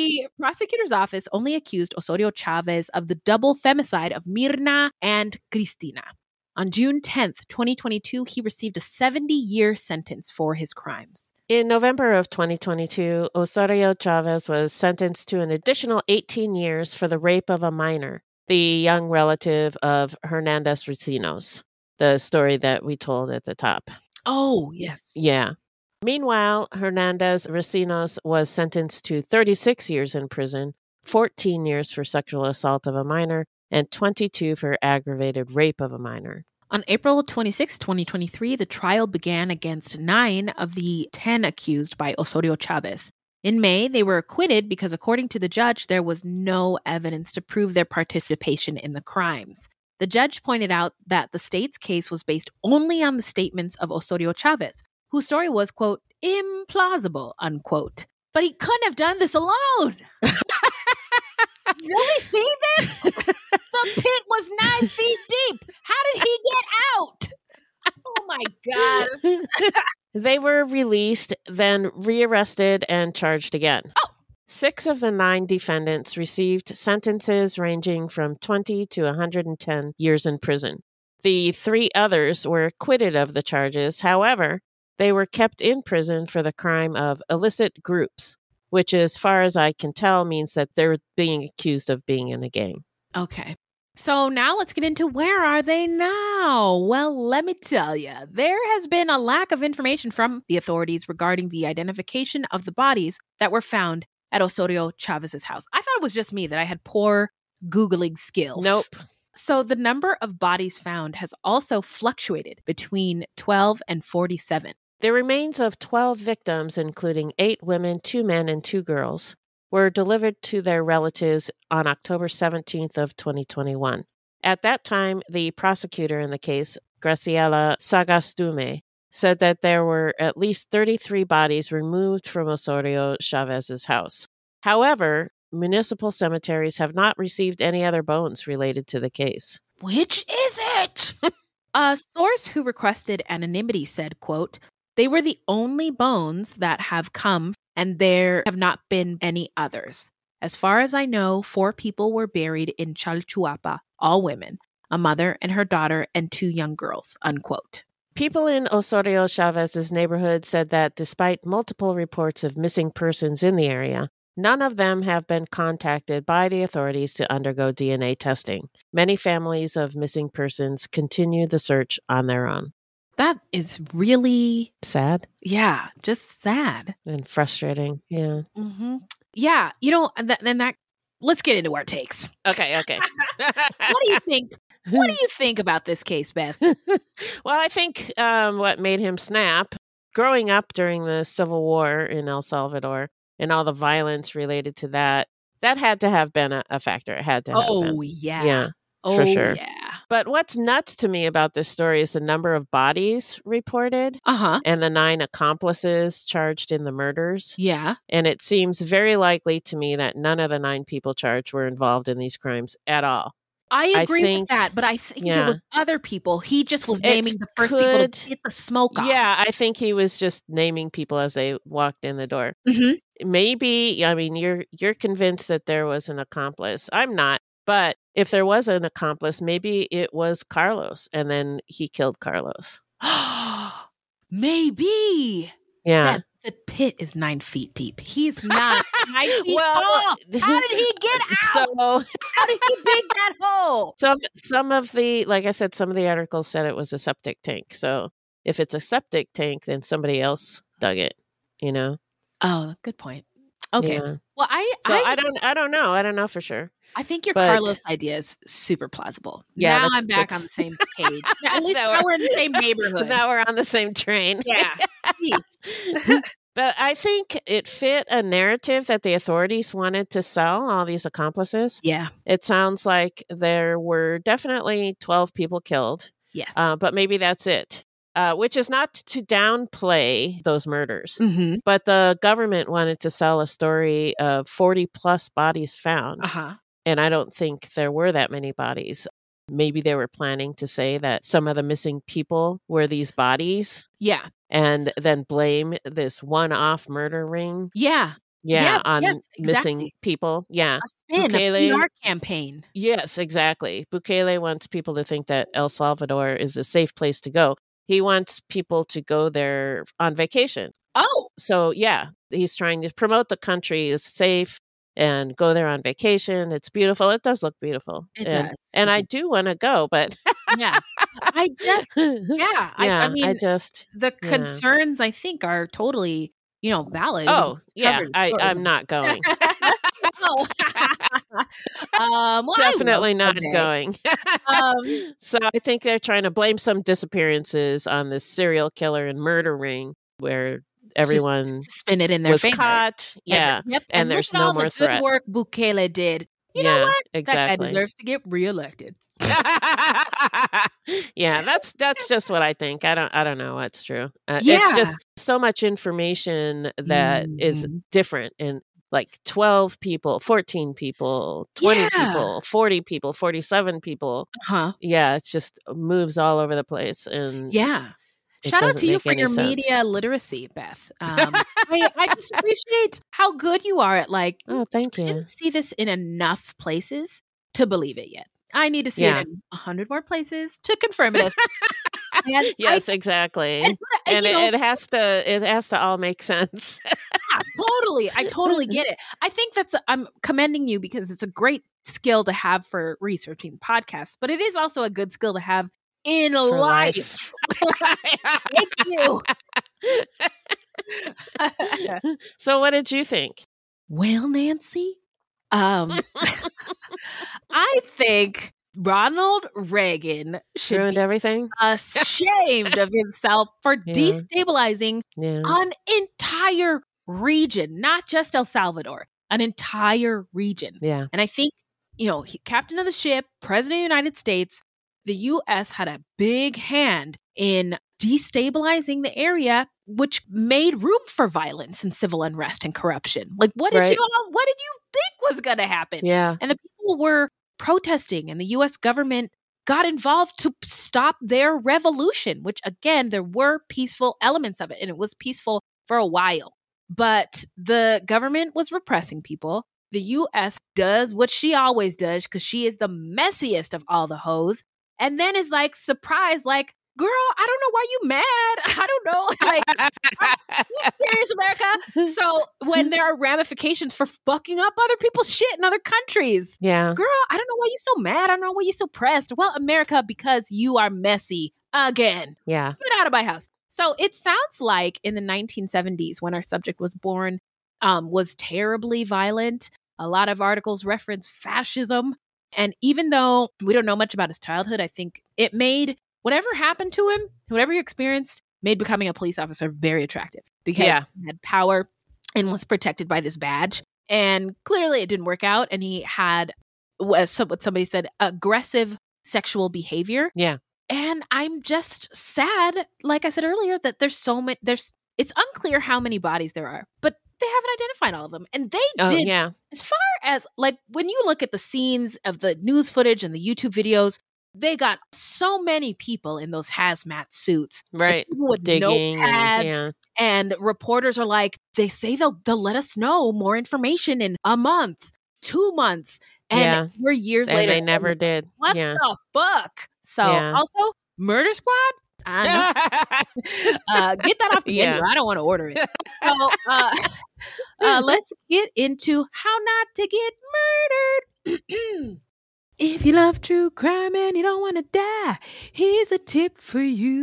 The prosecutor's office only accused Osorio Chavez of the double femicide of Mirna and Cristina. On June 10th, 2022, he received a 70 year sentence for his crimes. In November of 2022, Osorio Chavez was sentenced to an additional 18 years for the rape of a minor, the young relative of Hernandez Recinos, the story that we told at the top. Oh, yes. Yeah. Meanwhile, Hernandez Recinos was sentenced to 36 years in prison, 14 years for sexual assault of a minor, and 22 for aggravated rape of a minor. On April 26, 2023, the trial began against nine of the 10 accused by Osorio Chavez. In May, they were acquitted because, according to the judge, there was no evidence to prove their participation in the crimes. The judge pointed out that the state's case was based only on the statements of Osorio Chavez, whose story was, quote, implausible, unquote. But he couldn't have done this alone. Did we see this? the pit was nine feet deep. How did he get out? Oh my God. they were released, then rearrested and charged again. Oh. Six of the nine defendants received sentences ranging from 20 to 110 years in prison. The three others were acquitted of the charges. However, they were kept in prison for the crime of illicit groups, which, as far as I can tell, means that they're being accused of being in a gang. Okay. So now let's get into where are they now? Well, let me tell you, there has been a lack of information from the authorities regarding the identification of the bodies that were found at Osorio Chavez's house. I thought it was just me that I had poor Googling skills. Nope. So the number of bodies found has also fluctuated between 12 and 47. The remains of 12 victims, including eight women, two men, and two girls, were delivered to their relatives on October 17th of 2021. At that time, the prosecutor in the case, Graciela Sagastume, said that there were at least 33 bodies removed from Osorio Chavez's house. However, municipal cemeteries have not received any other bones related to the case. Which is it? a source who requested anonymity said, quote, they were the only bones that have come and there have not been any others. As far as I know, four people were buried in Chalchuapa, all women, a mother and her daughter and two young girls, unquote. People in Osorio Chavez's neighborhood said that despite multiple reports of missing persons in the area, none of them have been contacted by the authorities to undergo DNA testing. Many families of missing persons continue the search on their own. That is really sad. Yeah, just sad and frustrating. Yeah. Mm-hmm. Yeah, you know, and, th- that. Let's get into our takes. Okay. Okay. what do you think? What do you think about this case, Beth? well, I think um, what made him snap growing up during the Civil War in El Salvador and all the violence related to that, that had to have been a, a factor. It had to have oh, been. yeah. Yeah. Oh, for sure. yeah. But what's nuts to me about this story is the number of bodies reported Uh huh. and the nine accomplices charged in the murders. Yeah. And it seems very likely to me that none of the nine people charged were involved in these crimes at all. I I agree think- with that, but I think yeah. it was other people. He just was It naming the first people to get the smoke off. Yeah, I think he was just naming people as they walked in the door. Mhm. Maybe, I mean, you're you're convinced that there was an accomplice. I'm not, but if there was an accomplice, maybe it was Carlos, and then he killed Carlos. Maybe. Yeah. That, the pit is nine feet deep. He's not nine feet Well, tall. How did he get out? So How did he dig that hole? some some of the like I said, some of the articles said it was a septic tank. So if it's a septic tank, then somebody else dug it. You know. Oh, good point. Okay. Yeah. Well, I So I, I, don't I don't know. I don't know for sure. I think your but- Carlos idea is super plausible. Yeah, now I'm back on the same page. Now, At least Now now we're- we're in the same neighborhood. Now we're on the same train. yeah. But I think it fit a narrative that the authorities wanted to sell all these accomplices. Yeah. It sounds like there were definitely 12 people killed, Yes. uh, but maybe that's it, uh, which is not to downplay those murders. mm-hmm. But the government wanted to sell a story of 40 plus bodies found. Uh huh. And I don't think there were that many bodies. Maybe they were planning to say that some of the missing people were these bodies Yeah. and then blame this one off murder ring. Yeah. Yeah, Yeah, on yes, missing exactly. people. Yeah. A spin, Bukele- a PR campaign. Yes, exactly. Bukele wants people to think that El Salvador is a safe place to go. He wants people to go there on vacation. Oh, So, yeah, he's trying to promote the country is safe and go there on vacation. It's beautiful. It does look beautiful. It and, does. And I do want to go, but yeah. I just, yeah. I, yeah, I mean, I just the yeah. concerns I think are totally, you know, valid. Oh, yeah, I, I'm not going. Um, well, Definitely not going. Um, so I think they're trying to blame some disappearances on this serial killer and murder ring where everyone spin it in their was favor. caught. Yeah. Every- yep. And, look there's no all more the threat. Good work Bukele did. You Yeah, know what? That exactly. guy deserves to get reelected. yeah, that's that's just what I think. I don't I don't know what's true. Uh, Yeah. It's just so much information that is Mm-hmm. different in like 12 people, 14 people, 20 Yeah. people, 40 people, 47 people. Huh? Yeah, it's just moves all over the place and Yeah. It Shout out to you for your sense. media literacy, Beth. Um, I, I just appreciate how good you are at like. Oh, thank I you. didn't see this in enough places to believe it yet. I need to see Yeah. it in a hundred more places to confirm it. And I- Yes, exactly. and, and, And it, know, it has to it has to all make sense. yeah, totally. I totally get it. I think that's I'm commending you because it's a great skill to have for researching podcasts, but it is also a good skill to have in For life. Thank you. so what did you think? well, Nancy, um, I think Ronald Reagan should Ruined be everything? ashamed of himself for Yeah. destabilizing Yeah. an entire region, not just El Salvador, an entire region. Yeah. And I think, you know, he, captain of the ship, president of the United States, the US had a big hand in destabilizing the area, which made room for violence and civil unrest and corruption. Like, what did Right. you all, what did you think was going to happen? Yeah. And the people were protesting, and the US government got involved to stop their revolution, which again, there were peaceful elements of it, and it was peaceful for a while. But the government was repressing people. The US does what she always does because she is the messiest of all the hoes. And then is like surprised, like, girl, I don't know why you mad. I don't know. Like, are you serious, America? So when there are ramifications for fucking up other people's shit in other countries, Yeah. girl, I don't know why you're so mad. I don't know why you're so pressed. Well, America, because you are messy again. Yeah. Get out of my house. So it sounds like in the 1970s, when our subject was born, um, was terribly violent. A lot of articles reference fascism. And even though we don't know much about his childhood, I think it made whatever happened to him, whatever he experienced, made becoming a police officer very attractive because Yeah. he had power and was protected by this badge. And clearly it didn't work out. And he had, as what somebody said, aggressive sexual behavior. Yeah. And I'm just sad, like I said earlier, that there's so many, there's, it's unclear how many bodies there are, but they haven't identified all of them. And they Oh, did yeah. as far as like when you look at the scenes of the news footage and the YouTube videos, they got so many people in those hazmat suits, Right. with Digging notepads, and, yeah. and reporters are like, they say they'll they'll let us know more information in a month, two months, and Yeah. we're years And later. they never like, did. What Yeah. the fuck? So also, Murder Squad. I know. uh, get that off the Yeah. menu. I don't want to order it. So uh, uh, let's get into how not to get murdered. if you love true crime and you don't want to die, here's a tip for you.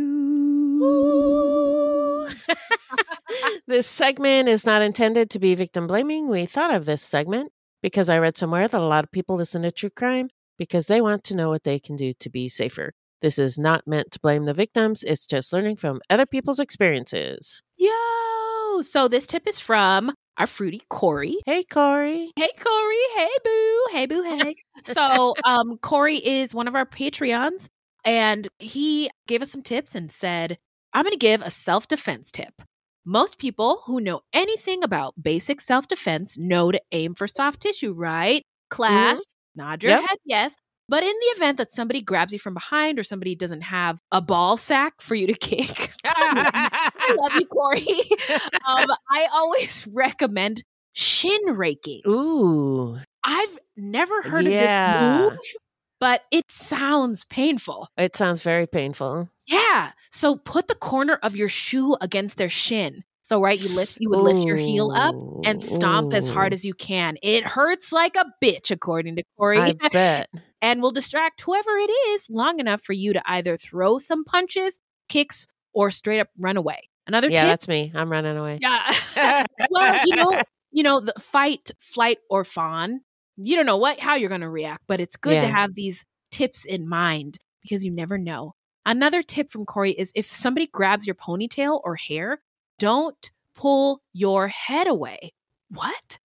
this segment is not intended to be victim blaming. We thought of this segment because I read somewhere that a lot of people listen to true crime because they want to know what they can do to be safer. This is not meant to blame the victims, it's just learning from other people's experiences. Yo! So this tip is from our fruity Corey. Hey, Corey. Hey Corey, hey boo, hey boo, hey. so um Corey is one of our Patreons and he gave us some tips and said, I'm gonna give a self-defense tip. Most people who know anything about basic self-defense know to aim for soft tissue, right? Class, nod your Yep. head, yes. But in the event that somebody grabs you from behind or somebody doesn't have a ball sack for you to kick, I love you, Corey. um, I always recommend shin raking. Ooh. I've never heard Yeah. of this move, but it sounds painful. It sounds very painful. Yeah. So put the corner of your shoe against their shin. So right, you lift you would lift your heel up and stomp as hard as you can. It hurts like a bitch, according to Corey. I bet. and will distract whoever it is long enough for you to either throw some punches, kicks, or straight up run away. Another Yeah, tip that's me. I'm running away. Yeah. well, you know, you know, the fight, flight, or fawn. you don't know what how you're going to react, but it's good to have these tips in mind because you never know. Another tip from Corey is if somebody grabs your ponytail or hair, don't pull your head away. What?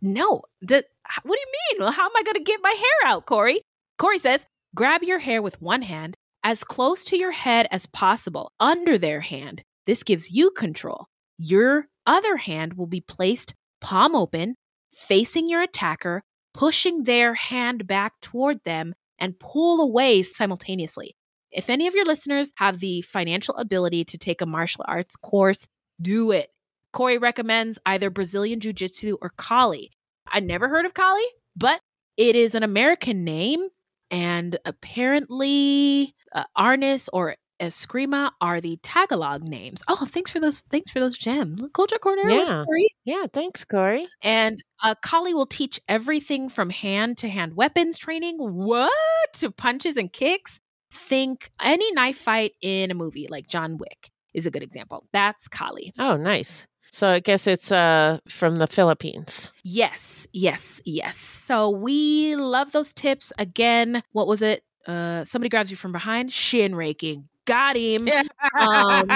No. D- what do you mean? Well, how am I going to get my hair out, Corey? Corey says, grab your hair with one hand as close to your head as possible under their hand. This gives you control. Your other hand will be placed palm open, facing your attacker, pushing their hand back toward them, and pull away simultaneously. If any of your listeners have the financial ability to take a martial arts course, do it. Corey recommends either Brazilian Jiu Jitsu or Kali. I never heard of Kali, but it is an American name, and apparently uh, Arnis or Eskrima are the Tagalog names. Oh, thanks for those! Thanks for those gems, Culture Corner. Yeah. Corey. Yeah, thanks, Corey. And uh, Kali will teach everything from hand to hand weapons training. What? To punches and kicks. Think any knife fight in a movie like John Wick is a good example. That's Kali. Oh, nice. So I guess it's uh from the Philippines. Yes, yes, yes. So we love those tips. Again, what was it? Uh, somebody grabs you from behind, shin raking. Got him. Um,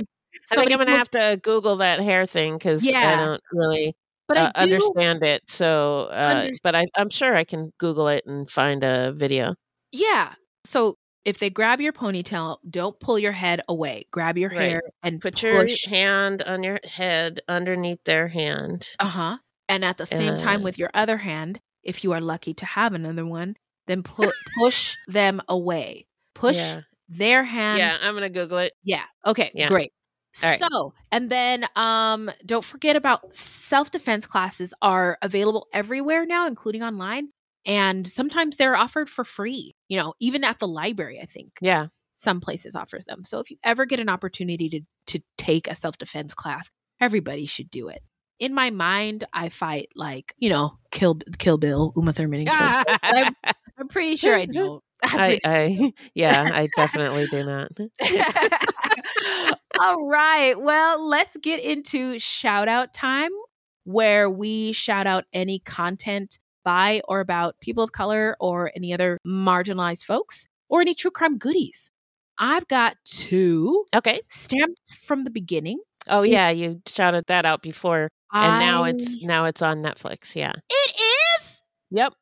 I think I'm gonna have to Google that hair thing because I don't really But I uh, do- understand it. So, uh, Unders- but I, I'm sure I can Google it and find a video. Yeah. So if they grab your ponytail, don't pull your head away. Grab your Right. hair and Put your hand on your head underneath their hand. Uh huh. And at the same time, with your other hand, if you are lucky to have another one, then pu- push them away. Push Yeah. their hand. yeah, I'm gonna Google it. Yeah. Okay. Yeah. Great. Right. So, and then um don't forget about self-defense classes are available everywhere now including online and sometimes they're offered for free. You know, even at the library, I think. Yeah. Some places offers them. So if you ever get an opportunity to to take a self-defense class, everybody should do it. In my mind, I fight like, you know, Kill Kill Bill, Uma Thurman. and Kill Bill. But I'm, I'm pretty sure I don't. I, I, yeah, I definitely do not. All right. Well, let's get into shout out time where we shout out any content by or about people of color or any other marginalized folks or any true crime goodies. I've got two Okay. stamped from the beginning. Oh yeah, you shouted that out before, and now it's now it's on Netflix. Yeah. It is. Yep.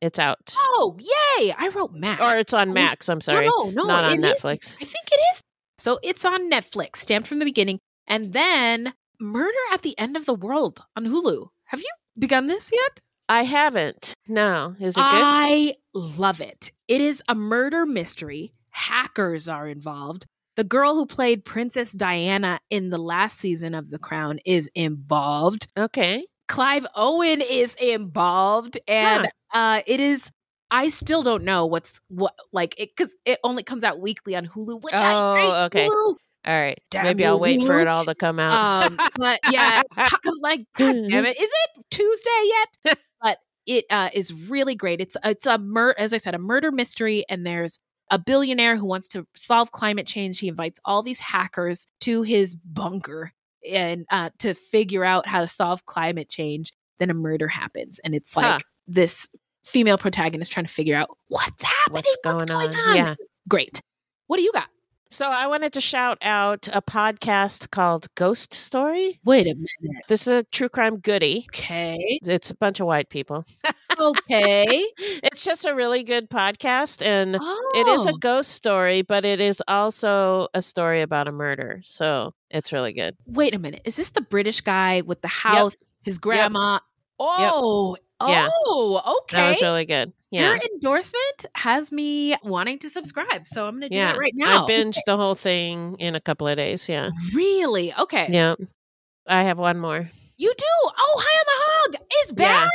It's out, Oh, yay. I wrote Max. or it's on Max. I'm sorry, No, no, no. not on it is. Netflix. I think it is. So it's on Netflix, stamped from the beginning. And then Murder at the End of the World on Hulu. Have you begun this yet? I haven't. No, is it good? I love it. It is a murder mystery. Hackers are involved. The girl who played Princess Diana in the last season of The Crown is involved. Okay. Clive Owen is involved, and uh, it is. I still don't know what's what like it because it only comes out weekly on Hulu. Which I Oh, okay. Hulu. All right. Damn Maybe I'll wait for it all to come out. Um, but yeah, like, God damn it, is it Tuesday yet? it uh, is really great. It's it's a mur as I said, a murder mystery, and there's a billionaire who wants to solve climate change. He invites all these hackers to his bunker and uh, to figure out how to solve climate change. Then a murder happens, and it's like Huh. this female protagonist trying to figure out what's happening, What's going on? Yeah. Great. What do you got? So I wanted to shout out a podcast called Ghost Story. Wait a minute. This is a true crime goodie. Okay. It's a bunch of white people. Okay. It's just a really good podcast and it is a Oh. ghost story, but it is also a story about a murder. So it's really good. wait a minute. Is this the British guy with the house, his grandma? Oh, Yeah. oh, okay. That was really good. Yeah. Your endorsement has me wanting to subscribe. So I'm going to do yeah. it right now. I binged the whole thing in a couple of days. Yeah. Really? Okay. Yeah. I have one more. You do? Oh, High on the Hog is back.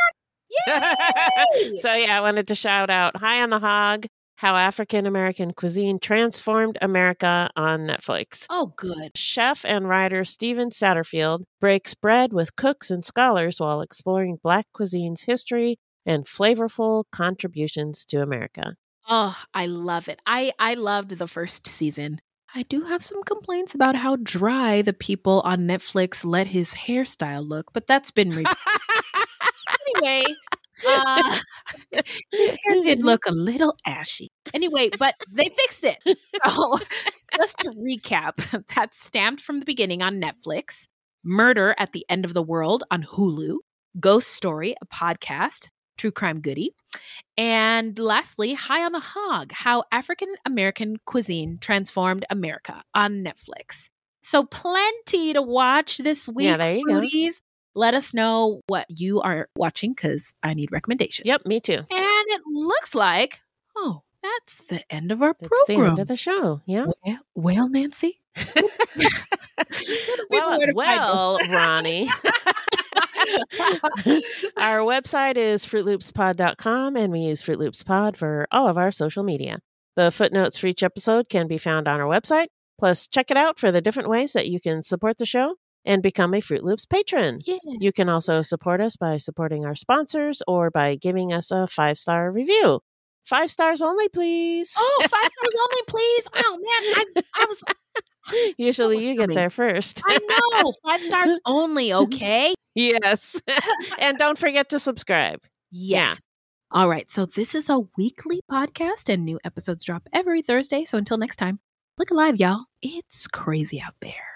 Yay! so yeah, I wanted to shout out High on the Hog, how African American cuisine transformed America on Netflix. oh, good. Chef and writer Stephen Satterfield breaks bread with cooks and scholars while exploring Black cuisine's history and flavorful contributions to America. Oh, I love it. I I loved the first season. I do have some complaints about how dry the people on Netflix let his hairstyle look, but that's been re- anyway. Uh, His hair did look a little ashy. Anyway, but they fixed it. So, just to recap, that's stamped from the beginning on Netflix, Murder at the End of the World on Hulu, Ghost Story, a podcast, True Crime Goody, and lastly, High on the Hog How African American Cuisine Transformed America on Netflix. So, plenty to watch this week, Yeah, there you go. Let us know what you are watching because I need recommendations. Yep, me too. And it looks like, oh, that's the end of our That's the program. end of the show. Yeah. well, well, Nancy. Well, where to find well, Ronnie. our website is fruitloopspod.com and we use Fruit Loops Pod for all of our social media. The footnotes for each episode can be found on our website. Plus, check it out for the different ways that you can support the show and become a Fruit Loops patron. Yeah. You can also support us by supporting our sponsors or by giving us a five star review. Five stars only, please. Oh, five stars only, please. Oh man, I, I was Usually you get coming. there first. I know. Five stars only, okay? yes. and don't forget to subscribe. Yes. All right. So this is a weekly podcast and new episodes drop every Thursday. So until next time, look alive, y'all. It's crazy out there.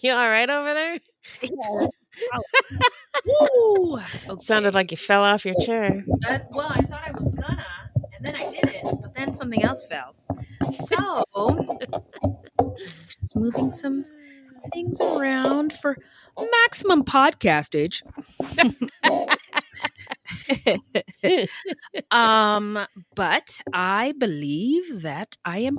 You all right over there? Yeah. Woo. Sounded like you fell off your chair. Uh, well, I thought I was gonna, and then I didn't, but then something else fell. So, just moving some things around for maximum podcastage. um, but I believe that I am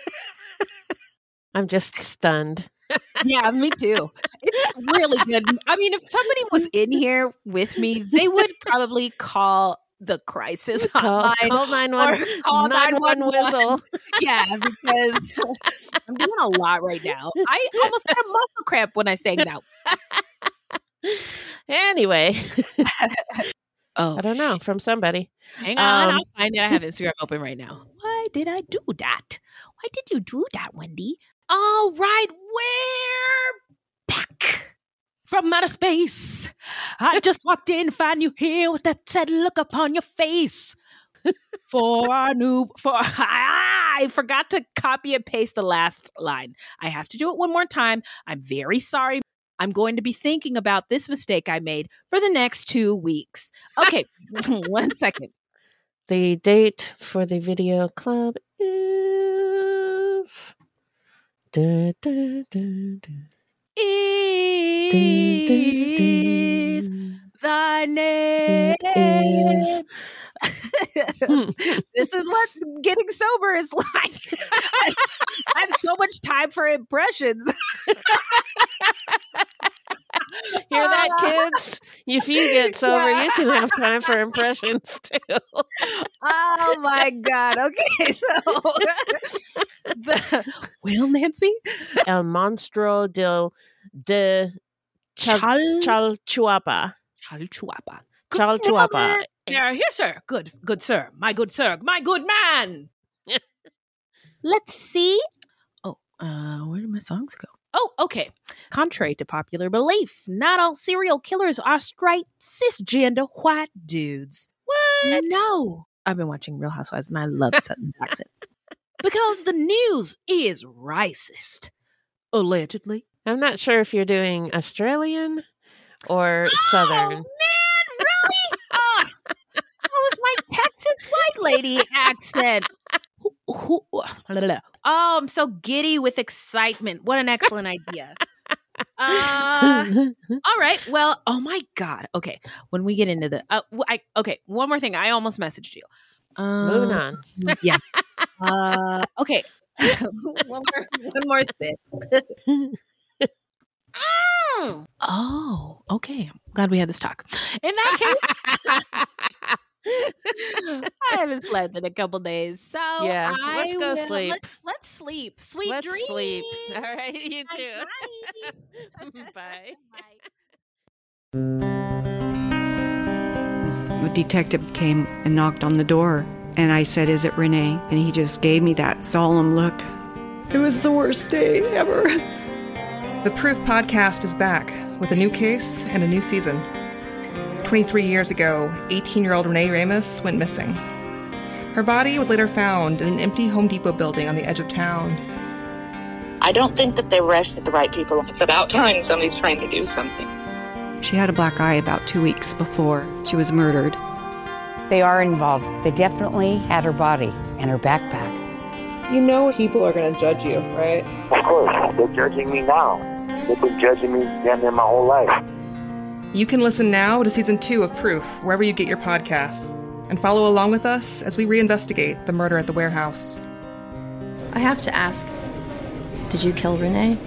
I'm just stunned. Yeah, me too. It's really good. I mean, if somebody was in here with me, they would probably call the crisis Call, hotline. call 911 or call 911 whistle. Yeah, because I'm doing a lot right now. I almost got a muscle cramp when I sang that. Anyway, Oh, I don't know from somebody. Hang on, Um, I'll find it. I have Instagram open right now. Why did I do that? Why did you do that, Wendy? All right, we're back from outer space. I just walked in, find you here with that sad look upon your face. For our new, for I forgot to copy and paste the last line. I have to do it one more time. I'm very sorry. I'm going to be thinking about this mistake I made for the next two weeks. Okay, one second. The date for the video club is. Is thy name. Is- hmm. this is what getting sober is like. I, I have so much time for impressions. Hear that, kids? If you get sober, Yeah. you can have time for impressions too. Oh my god. Okay, so the well, Nancy, El monstro del de Chal, Chal- Chalchuapa. Chalchuapa. Chalchuapa. Yeah, here, sir. Good, good sir. My good sir. My good man. let's see. Oh, uh, where did my songs go? Oh, okay. Contrary to popular belief, not all serial killers are straight, cisgender white dudes. What? No. I've been watching Real Housewives and I love Sutton Jackson. because the news is racist. Allegedly. I'm not sure if you're doing Australian or oh, Southern. Oh, man, really? oh, that was my Texas white lady accent. Who- Oh, I'm so giddy with excitement. What an excellent idea. Uh, all right. Well, oh my God. Okay. When we get into the, uh, I, okay. One more thing. I almost messaged you. Moving on. Yeah. Uh, okay. one more, one more sip. Mm. Oh, okay. I'm glad we had this talk. In that case, I haven't slept in a couple days, so Yeah, I let's go will- sleep. Let's, let's sleep. Sweet Let's dreams. sleep. All right, you too. Bye. Bye. The detective came and knocked on the door, and I said, Is it Renee? And he just gave me that solemn look. It was the worst day ever. The Proof podcast is back with a new case and a new season. 23 years ago, 18 year old Renee Ramos went missing. Her body was later found in an empty Home Depot building on the edge of town. I don't think that they arrested the right people. It's about time somebody's trying to do something. She had a black eye about two weeks before she was murdered. They are involved. They definitely had her body and her backpack. You know people are going to judge you, right? Of course, they're judging me now. They've been judging me damn near my whole life. You can listen now to season two of Proof wherever you get your podcasts and follow along with us as we reinvestigate the murder at the warehouse. I have to ask Did you kill Renee?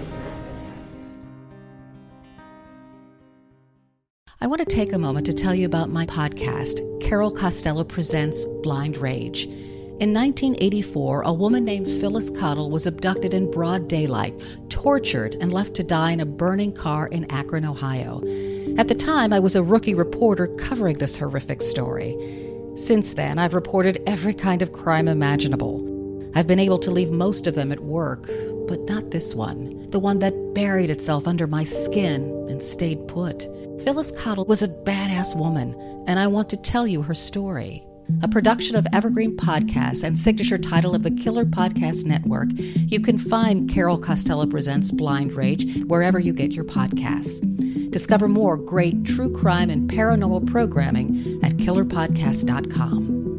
I want to take a moment to tell you about my podcast, Carol Costello Presents Blind Rage. In 1984, a woman named Phyllis Cottle was abducted in broad daylight, tortured, and left to die in a burning car in Akron, Ohio. At the time, I was a rookie reporter covering this horrific story. Since then, I've reported every kind of crime imaginable. I've been able to leave most of them at work, but not this one, the one that buried itself under my skin and stayed put. Phyllis Cottle was a badass woman, and I want to tell you her story. A production of Evergreen Podcasts and signature title of the Killer Podcast Network, you can find Carol Costello Presents Blind Rage wherever you get your podcasts. Discover more great true crime and paranormal programming at killerpodcast.com.